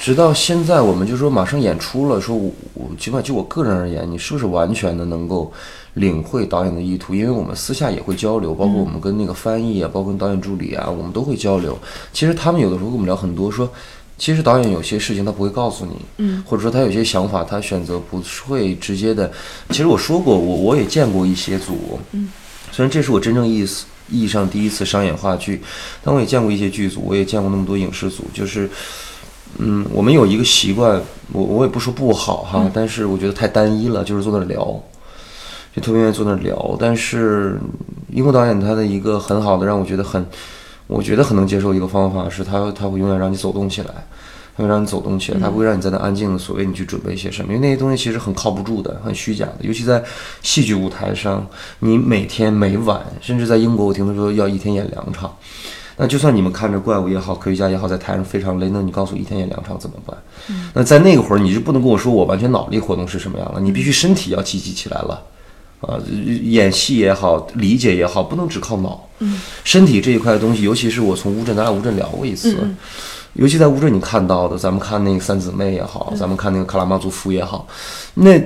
直到现在，我们就说马上演出了，说我我起码就我个人而言，你是不是完全的能够领会导演的意图？因为我们私下也会交流，包括我们跟那个翻译啊，包括跟导演助理啊，我们都会交流。其实他们有的时候跟我们聊很多，说其实导演有些事情他不会告诉你，嗯，或者说他有些想法他选择不会直接的。其实我说过，我我也见过一些组，嗯，虽然这是我真正意思意义上第一次商演话剧，但我也见过一些剧组，我也见过那么多影视组，就是。嗯，我们有一个习惯，我我也不说不好哈，但是我觉得太单一了，就是坐那儿聊，就特别愿意坐那儿聊。但是英国导演他的一个很好的让我觉得很，我觉得很能接受一个方法是他他会永远让你走动起来，他会让你走动起来，他不会让你在那安静的所谓你去准备一些什么，因为那些东西其实很靠不住的，很虚假的，尤其在戏剧舞台上，你每天每晚，甚至在英国我听说要一天演两场。那就算你们看着怪物也好，科学家也好，在台上非常累，那你告诉我一天演两场怎么办？那在那个会儿，你就不能跟我说我完全脑力活动是什么样了，你必须身体要积极起来了，啊，演戏也好，理解也好，不能只靠脑。嗯，身体这一块的东西，尤其是我从乌镇，咱俩乌镇聊过一次，尤其在乌镇你看到的，咱们看那个三姊妹也好，咱们看那个卡拉马祖夫也好，那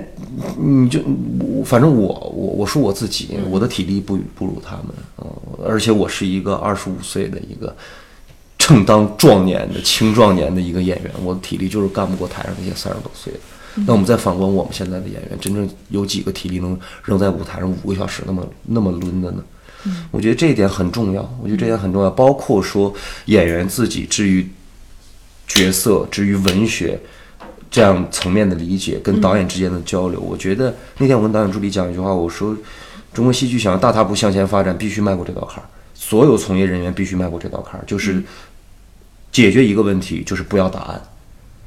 你就反正我我我说我自己，我的体力不不如他们，嗯，而且我是一个二十五岁的一个正当壮年的青壮年的一个演员，我的体力就是干不过台上那些三十多岁的。那我们再反观我们现在的演员，真正有几个体力能扔在舞台上五个小时那么那么抡的呢？我觉得这一点很重要，我觉得这一点很重要，包括说演员自己至于角色、至于文学这样层面的理解，跟导演之间的交流，我觉得那天我跟导演助理讲一句话，我说中国戏剧想要大踏步向前发展，必须迈过这道坎儿，所有从业人员必须迈过这道坎儿，就是解决一个问题，就是不要答案。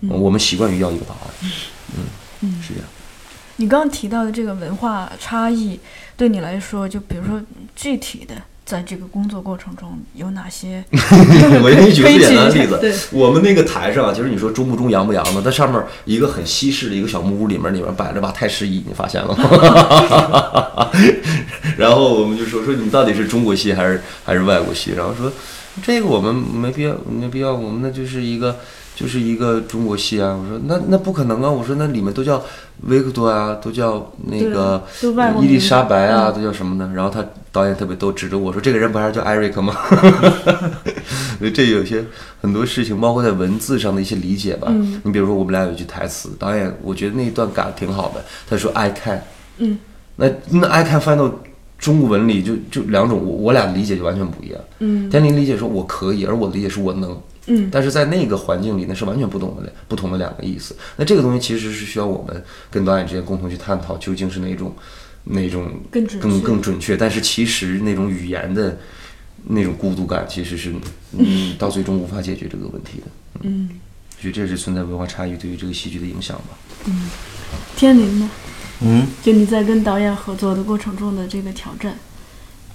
我们习惯于要一个答案，嗯，是这样。你刚刚提到的这个文化差异，对你来说，就比如说具体的，在这个工作过程中有哪些？我给你举个最简单的例子，我们那个台上啊，其实你说中不中洋不洋的，它上面一个很西式的一个小木屋里面，里面摆着把太师椅，你发现了吗？然后我们就说说你到底是中国戏还是还是外国戏？然后说这个我们没必要没必要，我们那就是一个就是一个中国戏啊。我说那那不可能啊！我说那里面都叫维克多啊，都叫那个伊丽莎白啊，嗯都叫什么呢？然后他导演特别逗，指着我说：“这个人不还是叫艾瑞克吗？” 所以这有些很多事情，包括在文字上的一些理解吧。嗯你比如说，我们俩有一句台词，导演我觉得那一段改的挺好的。他说：“I can。”嗯，那那 I can 翻到中文里就就两种，我我俩理解就完全不一样。嗯天林理解说我可以，而我的理解是我能。嗯但是在那个环境里，那是完全不同的两不同的两个意思。那这个东西其实是需要我们跟导演之间共同去探讨，究竟是哪种哪种更更准确更准确。但是其实那种语言的那种孤独感，其实是嗯 到最终无法解决这个问题的。嗯，我觉得这是存在文化差异对于这个戏剧的影响吧。嗯天灵呢？嗯就你在跟导演合作的过程中的这个挑战，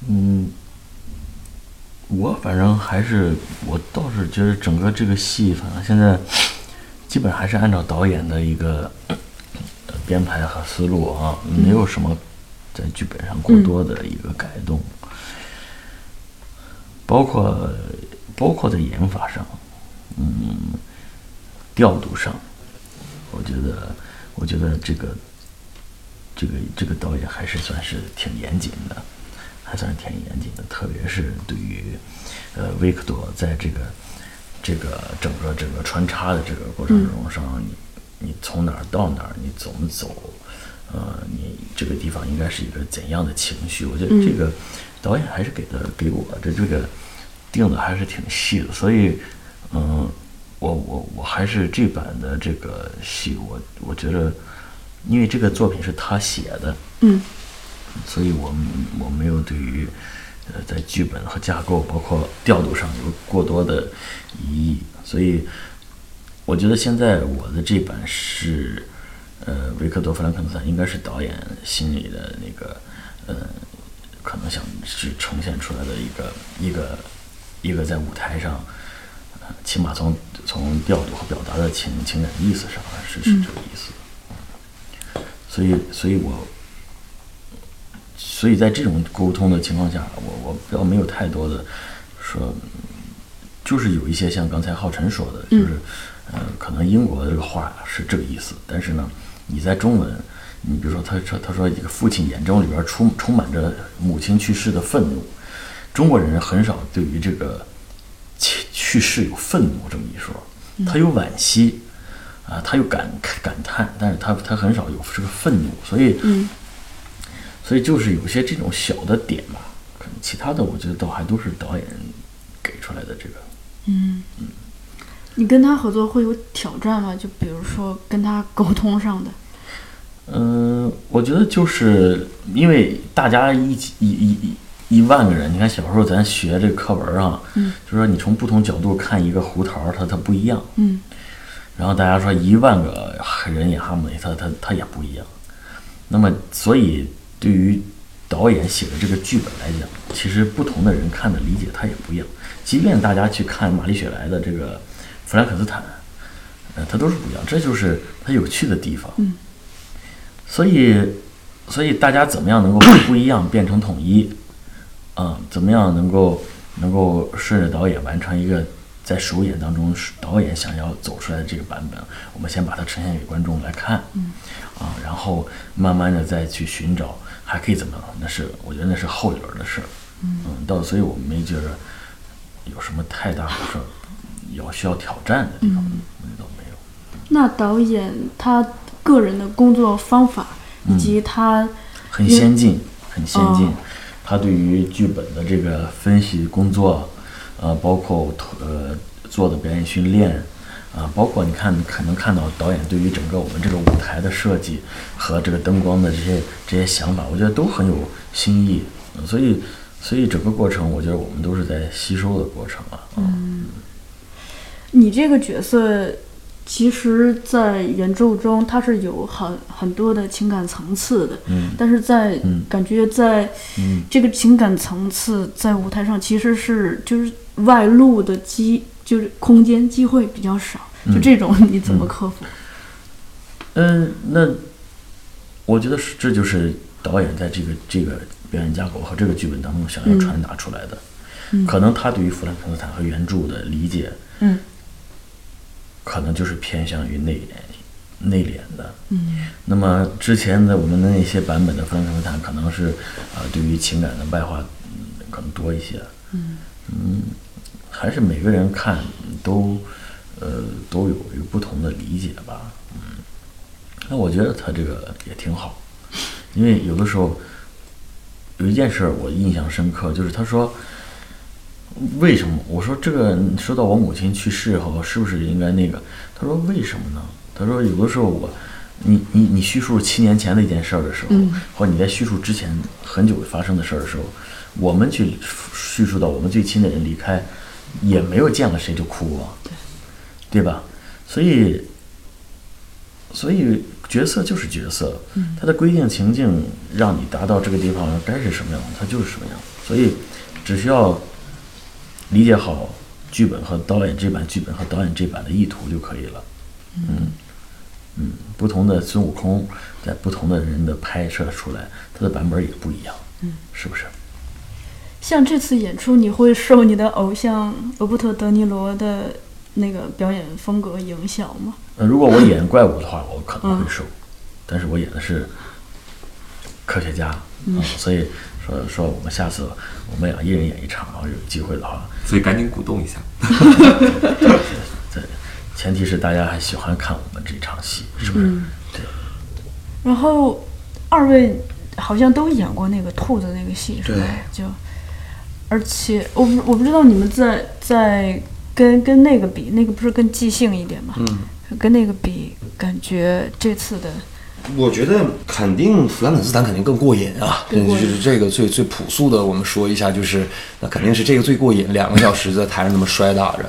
嗯，我反正还是我倒是觉得整个这个戏，反正现在基本还是按照导演的一个呃编排和思路啊，没有什么在剧本上过多的一个改动，包括包括在演法上，嗯，调度上，我觉得我觉得这个这个这个导演还是算是挺严谨的，还算是挺严谨的，特别是对于呃维克多在这个这个整个这个穿插的这个过程中上，你你从哪儿到哪儿，你怎么走，呃，你这个地方应该是一个怎样的情绪？我觉得这个导演还是给的给我的这个定的还是挺细的，所以嗯，我我我还是这版的这个戏，我我觉得。因为这个作品是他写的，嗯所以我我没有对于呃在剧本和架构包括调度上有过多的疑义，所以我觉得现在我的这版是呃维克多·弗兰肯斯坦应该是导演心里的那个呃可能想是呈现出来的一个一个一个在舞台上。起码从从调度和表达的情情感意思上是是这个意思，所以所以我所以在这种沟通的情况下，我我不要没有太多的说，就是有一些像刚才浩辰说的，就是呃，可能英国的这个话是这个意思，但是呢，你在中文，你比如说他说他说一个父亲眼中里边充充满着母亲去世的愤怒，中国人很少对于这个去去世有愤怒这么一说，他有惋惜。啊，他有感感叹，但是他他很少有这个愤怒，所以，嗯所以就是有些这种小的点吧，可能其他的我觉得倒还都是导演给出来的这个。嗯嗯你跟他合作会有挑战吗？就比如说跟他沟通上的。嗯，我觉得就是因为大家一起一一一一万个人，你看小时候咱学这个课文啊，嗯，就说你从不同角度看一个胡桃，它它不一样，嗯，然后大家说一万个人演哈姆雷特，他他也不一样。那么，所以对于导演写的这个剧本来讲，其实不同的人看的理解他也不一样。即便大家去看玛丽雪莱的这个弗兰肯斯坦，呃，它都是不一样，这就是它有趣的地方。嗯。所以，所以大家怎么样能够把不一样变成统一？啊、怎么样能够能够顺着导演完成一个在首演当中导演想要走出来的这个版本？我们先把它呈现给观众来看。嗯。啊，然后慢慢的再去寻找还可以怎么样？那是我觉得那是后一轮的事儿。嗯。到所以我们没觉得有什么太大的事儿要需要挑战的地方，那倒没有。那导演他个人的工作方法以及他，很先进，很先进哦。他对于剧本的这个分析工作，呃，包括呃做的表演训练，啊、包括你看可能看到导演对于整个我们这个舞台的设计和这个灯光的这些这些想法，我觉得都很有新意。呃所以，所以整个过程，我觉得我们都是在吸收的过程啊。嗯你这个角色，其实，在原著中它是有很很多的情感层次的，嗯但是在、嗯感觉在嗯这个情感层次在舞台上其实是就是外露的机就是空间机会比较少，就这种 你怎么克服？嗯，那我觉得是这就是导演在这个这个表演架构和这个剧本当中想要传达出来的。可能他对于弗兰肯斯坦和原著的理解，嗯可能就是偏向于内敛、内敛的。嗯那么之前的我们的那些版本的弗兰肯斯坦，可能是啊、对于情感的外化嗯可能多一些。嗯还是每个人看都呃都有一个不同的理解吧。嗯，那我觉得他这个也挺好，因为有的时候有一件事我印象深刻，就是他说为什么？我说这个说到我母亲去世后，是不是应该那个？他说为什么呢？他说有的时候我。你你你叙述七年前的一件事儿的时候，嗯或者你在叙述之前很久发生的事儿的时候，我们去叙述到我们最亲的人离开，也没有见了谁就哭啊，对吧？所以，所以角色就是角色，它的规定情境让你达到这个地方该是什么样，它就是什么样。所以，只需要理解好剧本和导演这版剧本和导演这版的意图就可以了。嗯嗯，不同的孙悟空在不同的人的拍摄出来，他的版本也不一样。嗯，是不是？像这次演出，你会受你的偶像罗伯特·德尼罗的那个表演风格影响吗？呃，如果我演怪物的话，我可能会受，但是我演的是科学家，嗯，所以说说我们下次我们俩一人演一场，然后有机会的话，所以赶紧鼓动一下。这前提是大家还喜欢看我们这场戏，是不是？对，然后二位好像都演过那个兔子那个戏，是吧？就而且我不我不知道你们在在跟跟那个比，那个不是更即兴一点吗？嗯，跟那个比，感觉这次的我觉得肯定弗兰肯斯坦肯定更过瘾啊，瘾就是这个最最朴素的，我们说一下，就是那肯定是这个最过瘾，两个小时在台上那么摔打着。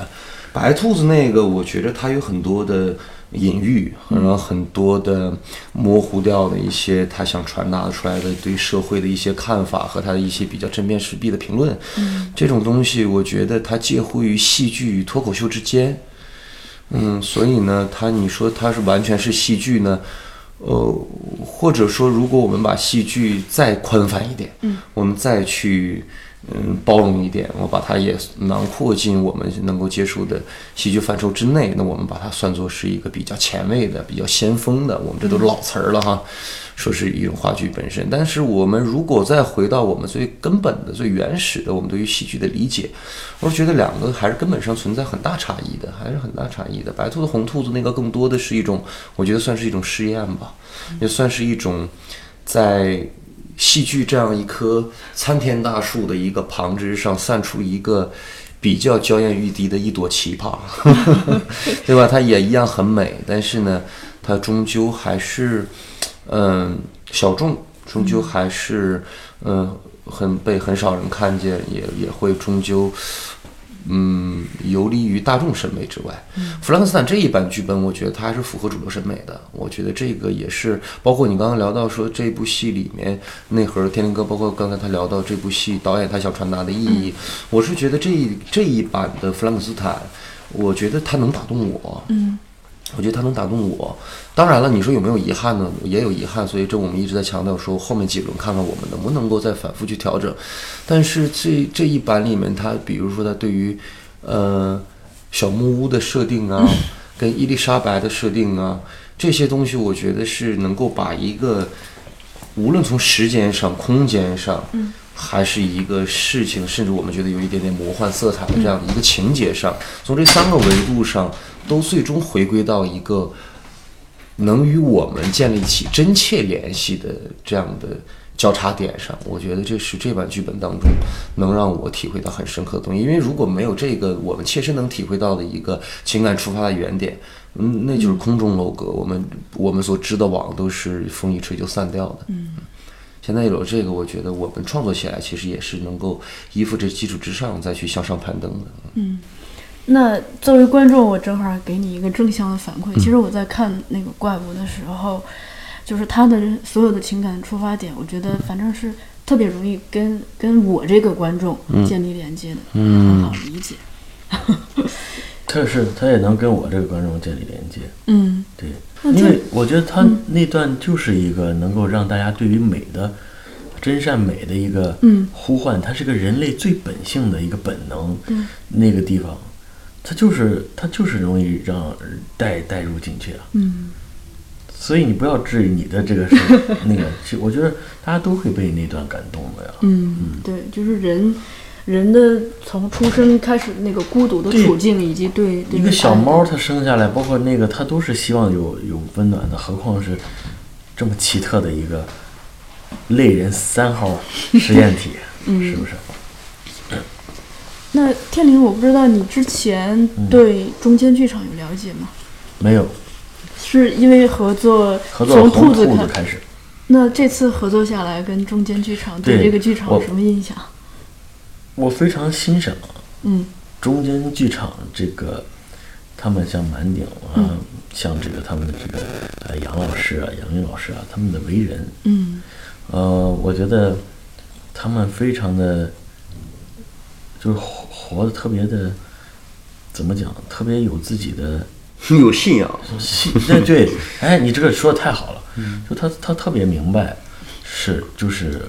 白兔子那个，我觉得它有很多的隐喻，然后很多的模糊掉的一些他想传达出来的对社会的一些看法和他的一些比较针砭时弊的评论。嗯，这种东西，我觉得它介乎于戏剧与脱口秀之间。嗯，所以呢，它你说它是完全是戏剧呢，呃，或者说，如果我们把戏剧再宽泛一点，嗯，我们再去嗯包容一点，我把它也囊括进我们能够接触的戏剧范畴之内，那我们把它算作是一个比较前卫的、比较先锋的，我们这都老词儿了哈。说是一种话剧本身，但是我们如果再回到我们最根本的、最原始的我们对于戏剧的理解，我是觉得两个还是根本上存在很大差异的，还是很大差异的。白兔子、红兔子那个更多的是一种，我觉得算是一种试验吧，也算是一种在戏剧这样一棵参天大树的一个旁枝上散出一个比较娇艳欲滴的一朵奇葩，对吧？它也一样很美，但是呢，它终究还是，嗯，小众，终究还是，嗯，很被很少人看见，也也会终究。嗯，游离于大众审美之外。弗兰克斯坦这一版剧本，我觉得它还是符合主流审美的。我觉得这个也是，包括你刚刚聊到说这部戏里面内核，天灵哥，包括刚才他聊到这部戏导演他想传达的意义，我是觉得这一这一版的弗兰克斯坦，我觉得他能打动我。嗯。我觉得他能打动我。当然了，你说有没有遗憾呢？也有遗憾，所以这我们一直在强调说，后面几轮看看我们能不能够再反复去调整。但是这这一版里面，他比如说他对于呃小木屋的设定啊，跟伊丽莎白的设定啊，这些东西，我觉得是能够把一个无论从时间上、空间上，还是一个事情，甚至我们觉得有一点点魔幻色彩的这样的一个情节上，从这三个维度上。都最终回归到一个能与我们建立起真切联系的这样的交叉点上，我觉得这是这版剧本当中能让我体会到很深刻的东西。因为如果没有这个我们切身能体会到的一个情感出发的原点，嗯，那就是空中楼阁。我们我们所织的网都是风一吹就散掉的。嗯，现在有了这个，我觉得我们创作起来其实也是能够依附这基础之上再去向上攀登的。嗯。那作为观众，我正好给你一个正向的反馈。其实我在看那个怪物的时候，就是他的所有的情感出发点，我觉得反正是特别容易跟跟我这个观众建立连接的，很好理解。他是他也能跟我这个观众建立连接。嗯，对，因为我觉得他那段就是一个能够让大家对于美的真善美的一个呼唤，它是个人类最本性的一个本能。嗯，那个地方。它就是它就是容易让带带入进去啊，嗯，所以你不要质疑你的这个是那个，其实我觉得大家都会被那段感动的呀，嗯，对，就是人人的从出生开始那个孤独的处境，以及对一个小猫它生下来，包括那个它都是希望有有温暖的，何况是这么奇特的一个类人三号实验体，是不是？那天灵，我不知道你之前对中间剧场有了解吗？没有，是因为合作从兔子开始。那这次合作下来，跟中间剧场对这个剧场有什么印象？我非常欣赏，嗯，中间剧场这个，他们像满鼎啊，像这个他们的这个呃杨老师啊、杨云老师啊，他们的为人，嗯，呃，我觉得他们非常的。就是活活的特别的，怎么讲？特别有自己的，有信仰。信对对，哎，你这个说的太好了。嗯，就他他特别明白，是就是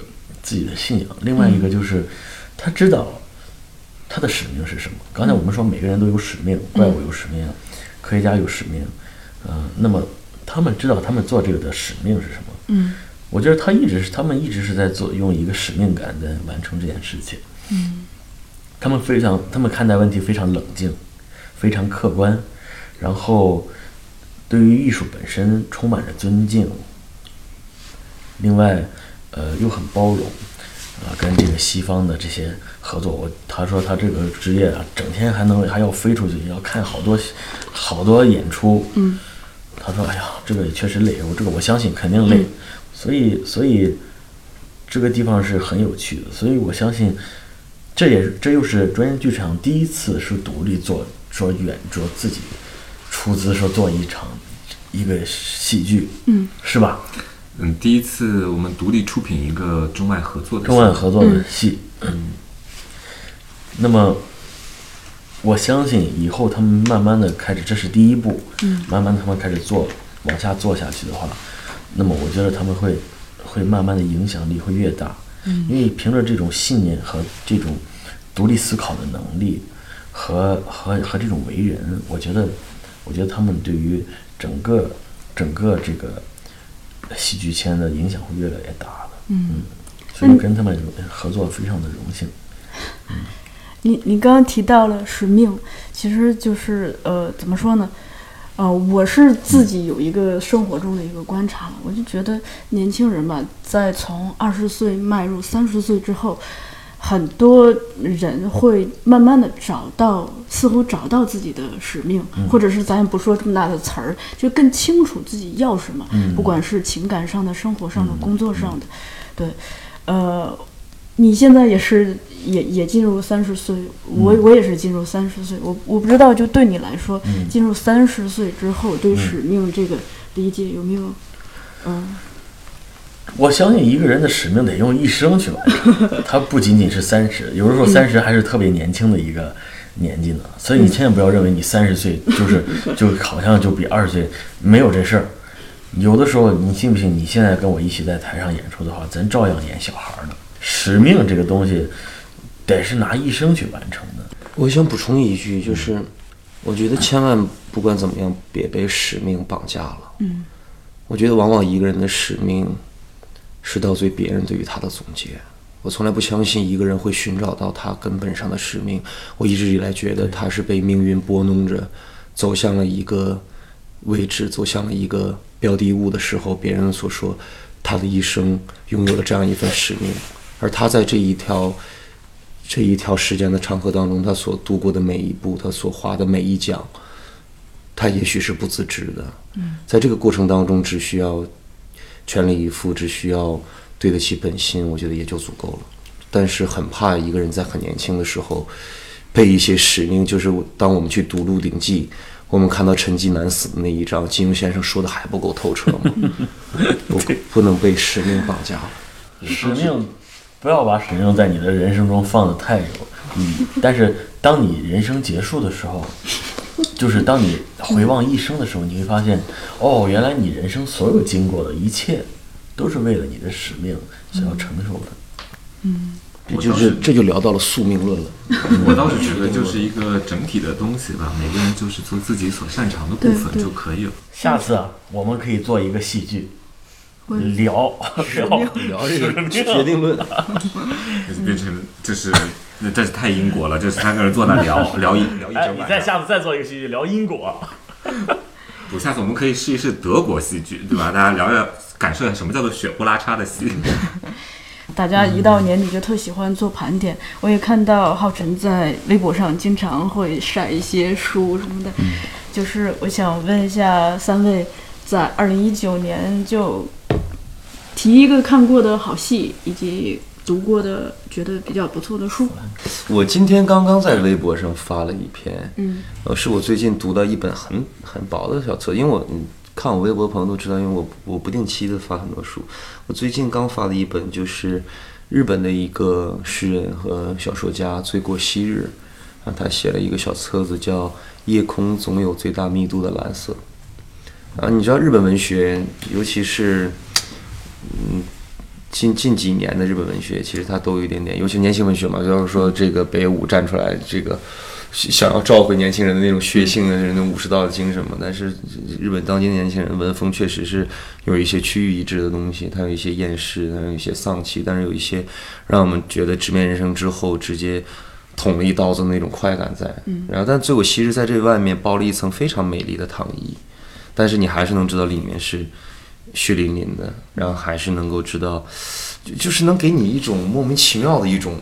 自己的信仰。另外一个就是他知道他的使命是什么。刚才我们说每个人都有使命，怪物有使命，科学家有使命。嗯，那么他们知道他们做这个的使命是什么？嗯，我觉得他一直是他们一直是在做用一个使命感在完成这件事情。嗯。他们非常，他们看待问题非常冷静，非常客观，然后对于艺术本身充满着尊敬。另外，呃，又很包容，啊，跟这个西方的这些合作，我他说他这个职业啊，整天还能还要飞出去，要看好多好多演出。嗯，他说，哎呀，这个也确实累，我这个我相信肯定累，所以所以这个地方是很有趣的，所以我相信。这也，这又是专业剧场第一次是独立做，说远做自己出资说做一场一个戏剧，嗯，是吧？嗯，第一次我们独立出品一个中外合作的中外合作的戏，嗯。那么我相信以后他们慢慢的开始，这是第一步，嗯，慢慢他们开始做，往下做下去的话，那么我觉得他们会会慢慢的影响力会越大。嗯。因为凭着这种信念和这种独立思考的能力，和和和这种为人，我觉得，我觉得他们对于整个整个这个戏剧圈的影响会越来越大的。嗯，所以跟他们合作非常的荣幸。嗯，你你刚刚提到了使命，其实就是呃，怎么说呢？呃，我是自己有一个生活中的一个观察了，我就觉得年轻人吧，在从二十岁迈入三十岁之后，很多人会慢慢的找到，似乎找到自己的使命，或者是咱也不说这么大的词儿，就更清楚自己要什么，不管是情感上的、生活上的、工作上的，对，呃，你现在也是也也进入三十岁，我我也是进入三十岁，我我不知道就对你来说，进入三十岁之后对使命这个理解有没有，嗯。我相信一个人的使命得用一生去完成，他不仅仅是三十，有的时候三十还是特别年轻的一个年纪呢。所以你千万不要认为你三十岁就是就好像就比二十岁没有这事儿。有的时候你信不信？你现在跟我一起在台上演出的话，咱照样演小孩呢。使命这个东西得是拿一生去完成的。我想补充一句，就是我觉得千万不管怎么样，别被使命绑架了。嗯，我觉得往往一个人的使命。是到最别人对于他的总结。我从来不相信一个人会寻找到他根本上的使命。我一直以来觉得他是被命运拨弄着，走向了一个位置，走向了一个标的物的时候，别人所说他的一生拥有了这样一份使命。而他在这一条这一条时间的长河当中，他所度过的每一步，他所划的每一桨，他也许是不自知的。在这个过程当中，只需要。全力以赴，只需要对得起本心，我觉得也就足够了。但是很怕一个人在很年轻的时候被一些使命，就是当我们去读《鹿鼎记》，我们看到陈近南死的那一章，金庸先生说的还不够透彻吗？不，不能被使命绑架了。使命，不要把使命在你的人生中放得太久。嗯，但是当你人生结束的时候。就是当你回望一生的时候，你会发现，哦，原来你人生所有经过的一切，都是为了你的使命想要承受的。嗯，这就是这就聊到了宿命论了。我倒是觉得就是一个整体的东西吧，每个人就是做自己所擅长的部分就可以了。下次啊，我们可以做一个戏剧，聊聊聊这个决定论，变成就是。那这是太英国了，就是三个人坐那聊 聊一聊一整晚。你再下次再做一个戏剧聊英国。不，下次我们可以试一试德国戏剧，对吧？大家聊聊，感受一下什么叫做血呼拉叉的戏。大家一到年底就特喜欢做盘点，我也看到浩辰在微博上经常会晒一些书什么的。就是我想问一下三位，在二零一九年就提一个看过的好戏以及。读过的觉得比较不错的书，我今天刚刚在微博上发了一篇，嗯，呃，是我最近读到一本很很薄的小册，因为我看我微博的朋友都知道，因为我我不定期的发很多书，我最近刚发的一本就是日本的一个诗人和小说家醉过昔日，啊，他写了一个小册子叫《夜空总有最大密度的蓝色》，啊，你知道日本文学，尤其是，嗯。近近几年的日本文学，其实它都有一点点，尤其年轻文学嘛，就是说这个北野武站出来，这个想要召回年轻人的那种血性的那种武士道的精神嘛。但是日本当今年轻人文风确实是有一些区域一致的东西，它有一些厌世，它有一些丧气，但是有一些让我们觉得直面人生之后直接捅了一刀子那种快感在。然后，但最后其实在这外面包了一层非常美丽的糖衣，但是你还是能知道里面是。血淋淋的，然后还是能够知道，就就是能给你一种莫名其妙的一种，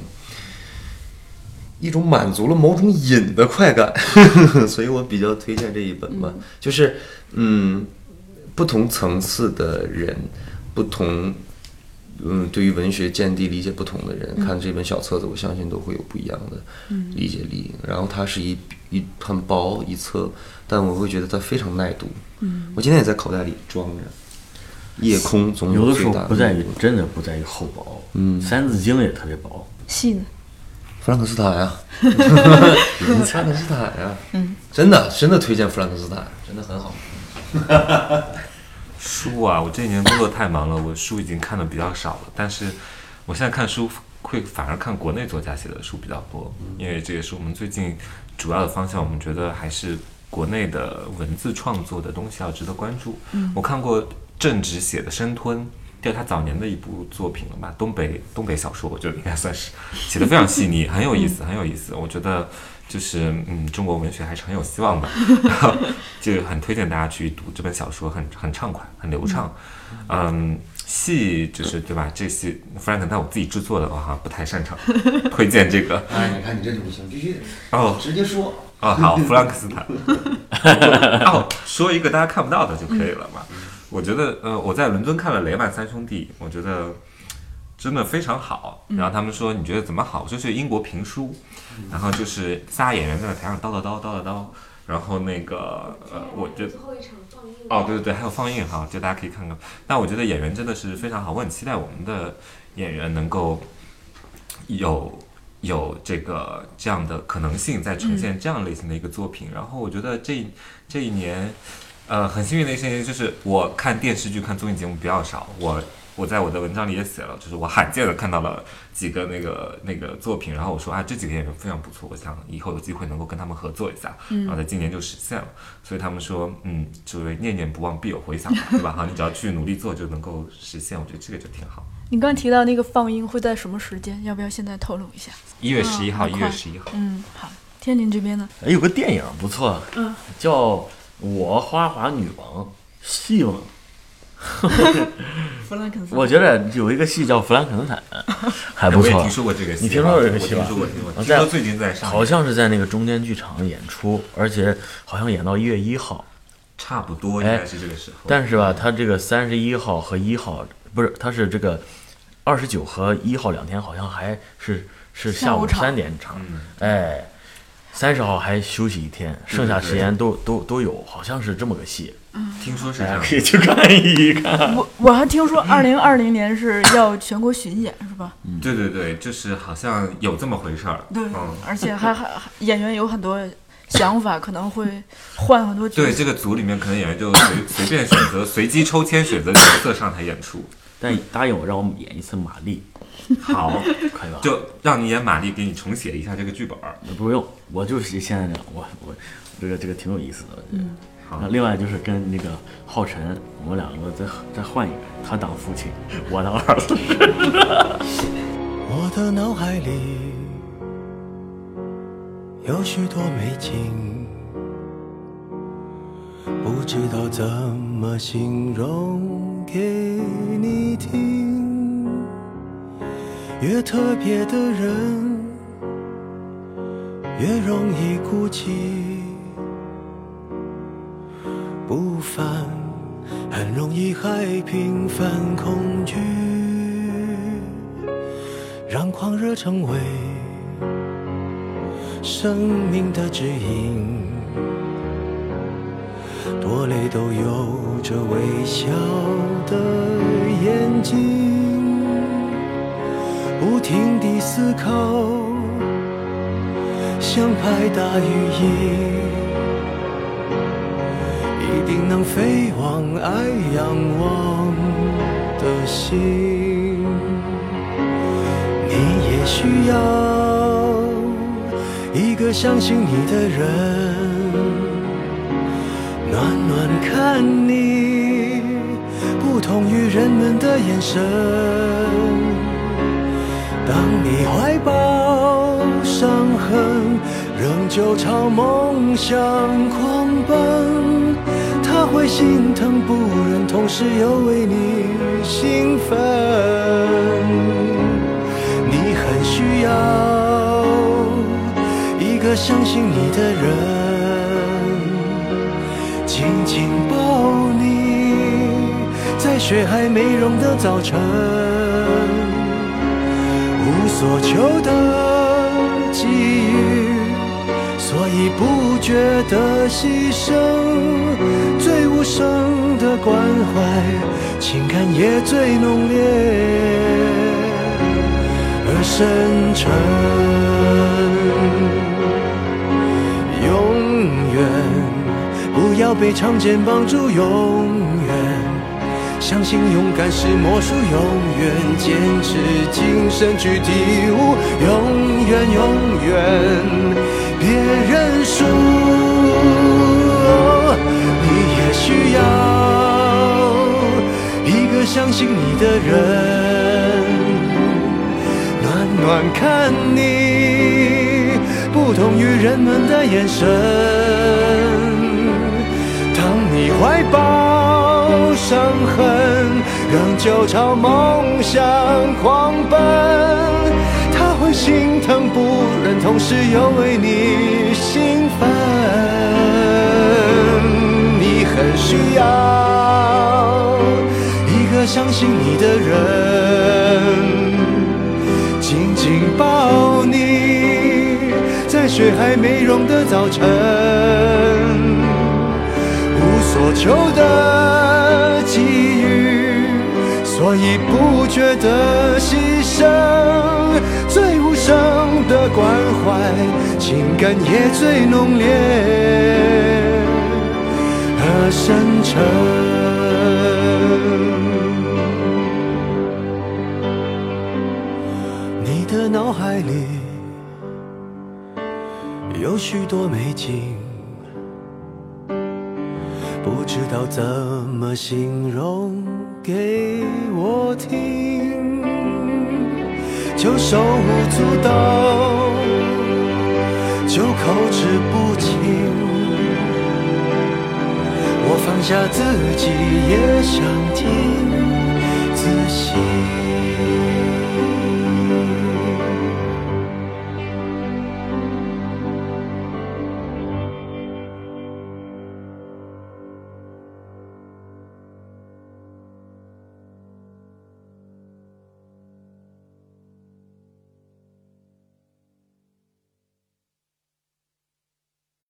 一种满足了某种瘾的快感，所以我比较推荐这一本吧。就是嗯，不同层次的人，不同嗯，对于文学见地理解不同的人，看这本小册子，我相信都会有不一样的理解力。然后它是一一很薄一册，但我会觉得它非常耐读。嗯，我今天也在口袋里装着。夜空总有的时候不在于真的不在于厚薄，嗯，三字经也特别薄。细呢？弗兰克斯坦呀，弗兰克斯坦呀，嗯，真的真的推荐弗兰克斯坦，真的很好。书啊，我这一年工作太忙了，我书已经看的比较少了。但是我现在看书会反而看国内作家写的书比较多，因为这也是我们最近主要的方向。我们觉得还是国内的文字创作的东西要值得关注。嗯，我看过。正直写的《生吞》，是他早年的一部作品了吧？东北东北小说，我觉得应该算是写的非常细腻，很有意思，很有意思。我觉得就是嗯，中国文学还是很有希望的，然 后就很推荐大家去读这本小说，很很畅快，很流畅。嗯，戏就是对吧？这戏弗兰肯但我自己制作的，我好像不太擅长 推荐这个。哎，你看你这就不行，必须得哦直接说。哦，好，弗兰克斯坦。哦，说一个大家看不到的就可以了嘛。我觉得，呃，我在伦敦看了《雷曼三兄弟》，我觉得真的非常好。然后他们说你觉得怎么好？我说是英国评书，然后就是仨演员在台上叨叨叨叨叨叨，然后那个呃，我觉得最后一场放映哦，对对对，还有放映哈，就大家可以看看。但我觉得演员真的是非常好，我很期待我们的演员能够有有这个这样的可能性，在呈现这样类型的一个作品。然后我觉得这这一年，呃，很幸运的一件事情就是我看电视剧、看综艺节目比较少，我。我在我的文章里也写了，就是我罕见的看到了几个那个那个作品，然后我说啊，这几个演员非常不错，我想以后有机会能够跟他们合作一下，然后在今年就实现了。所以他们说，嗯，就是念念不忘必有回响嘛，对吧？哈，你只要去努力做就能够实现，我觉得这个就挺好。你刚提到那个放映会在什么时间？要不要现在透露一下？一月十一号，一月十一号，嗯，好。天津这边呢？哎，有个电影不错，嗯，叫《我花滑女王》，戏嘛，弗兰肯斯坦。我觉得有一个戏叫《弗兰肯斯坦》，还不错我也听。说过这个戏，你听说过这个戏吗听说过，听说过。听说最近在上，好像是在那个中间剧场演出，而且好像演到一月一号。差不多应该是这个时候。但是吧，他这个三十一号和一号不是，他是这个二十九和一号两天好像还是是下午三点场，嗯，哎，三十号还休息一天，剩下时间都都都有，好像是这么个戏，嗯听说是这样。可以去看一看。我我还听说二零二零年是要全国巡演，是吧？嗯对对对，就是好像有这么回事儿。对嗯，而且还还还演员有很多想法，可能会换很多角对，这个组里面可能演员就随 随便选择、随机抽签选择角色上台演出。但答应我让我们演一次玛丽，好，可以吧？就让你演玛丽，给你重写一下这个剧本儿。不用，我就是现在这样，我我这个这个挺有意思的。嗯，好那另外就是跟那个浩辰，我们两个再再换一个，他当父亲，我当儿子。我的脑海里有许多美景，不知道怎么形容给你听。越特别的人，越容易孤寂，不凡很容易害平凡恐惧。让狂热成为生命的指引，多累都有着微笑的眼睛，不停地思考，像拍打羽翼，一定能飞往爱仰望的心。你也需要一个相信你的人，暖暖看你，不同于人们的眼神。当你怀抱伤痕，仍旧朝梦想狂奔，他会心疼不忍，同时又为你兴奋。你很需要一个相信你的人，紧紧抱你，在雪还没融的早晨，所求的给予，所以不觉得牺牲，最无声的关怀，情感也最浓烈。而深沉，永远不要被长剑绑住，永远相信勇敢是魔术，永远坚持精神去体悟，永远永远别认输。你也需要一个相信你的人。暖暖看你，不同于人们的眼神。当你怀抱伤痕，仍旧朝梦想狂奔。他会心疼不忍，同时又为你兴奋。你很需要一个相信你的人，紧紧抱你，在雪还没融的早晨，无所求的，所以不觉得牺牲，最无声的关怀，情感也最浓烈和深沉。你的脑海里有许多美景，不知道怎么形容给我听，就手舞足蹈，就口齿不清。我放下自己，也想，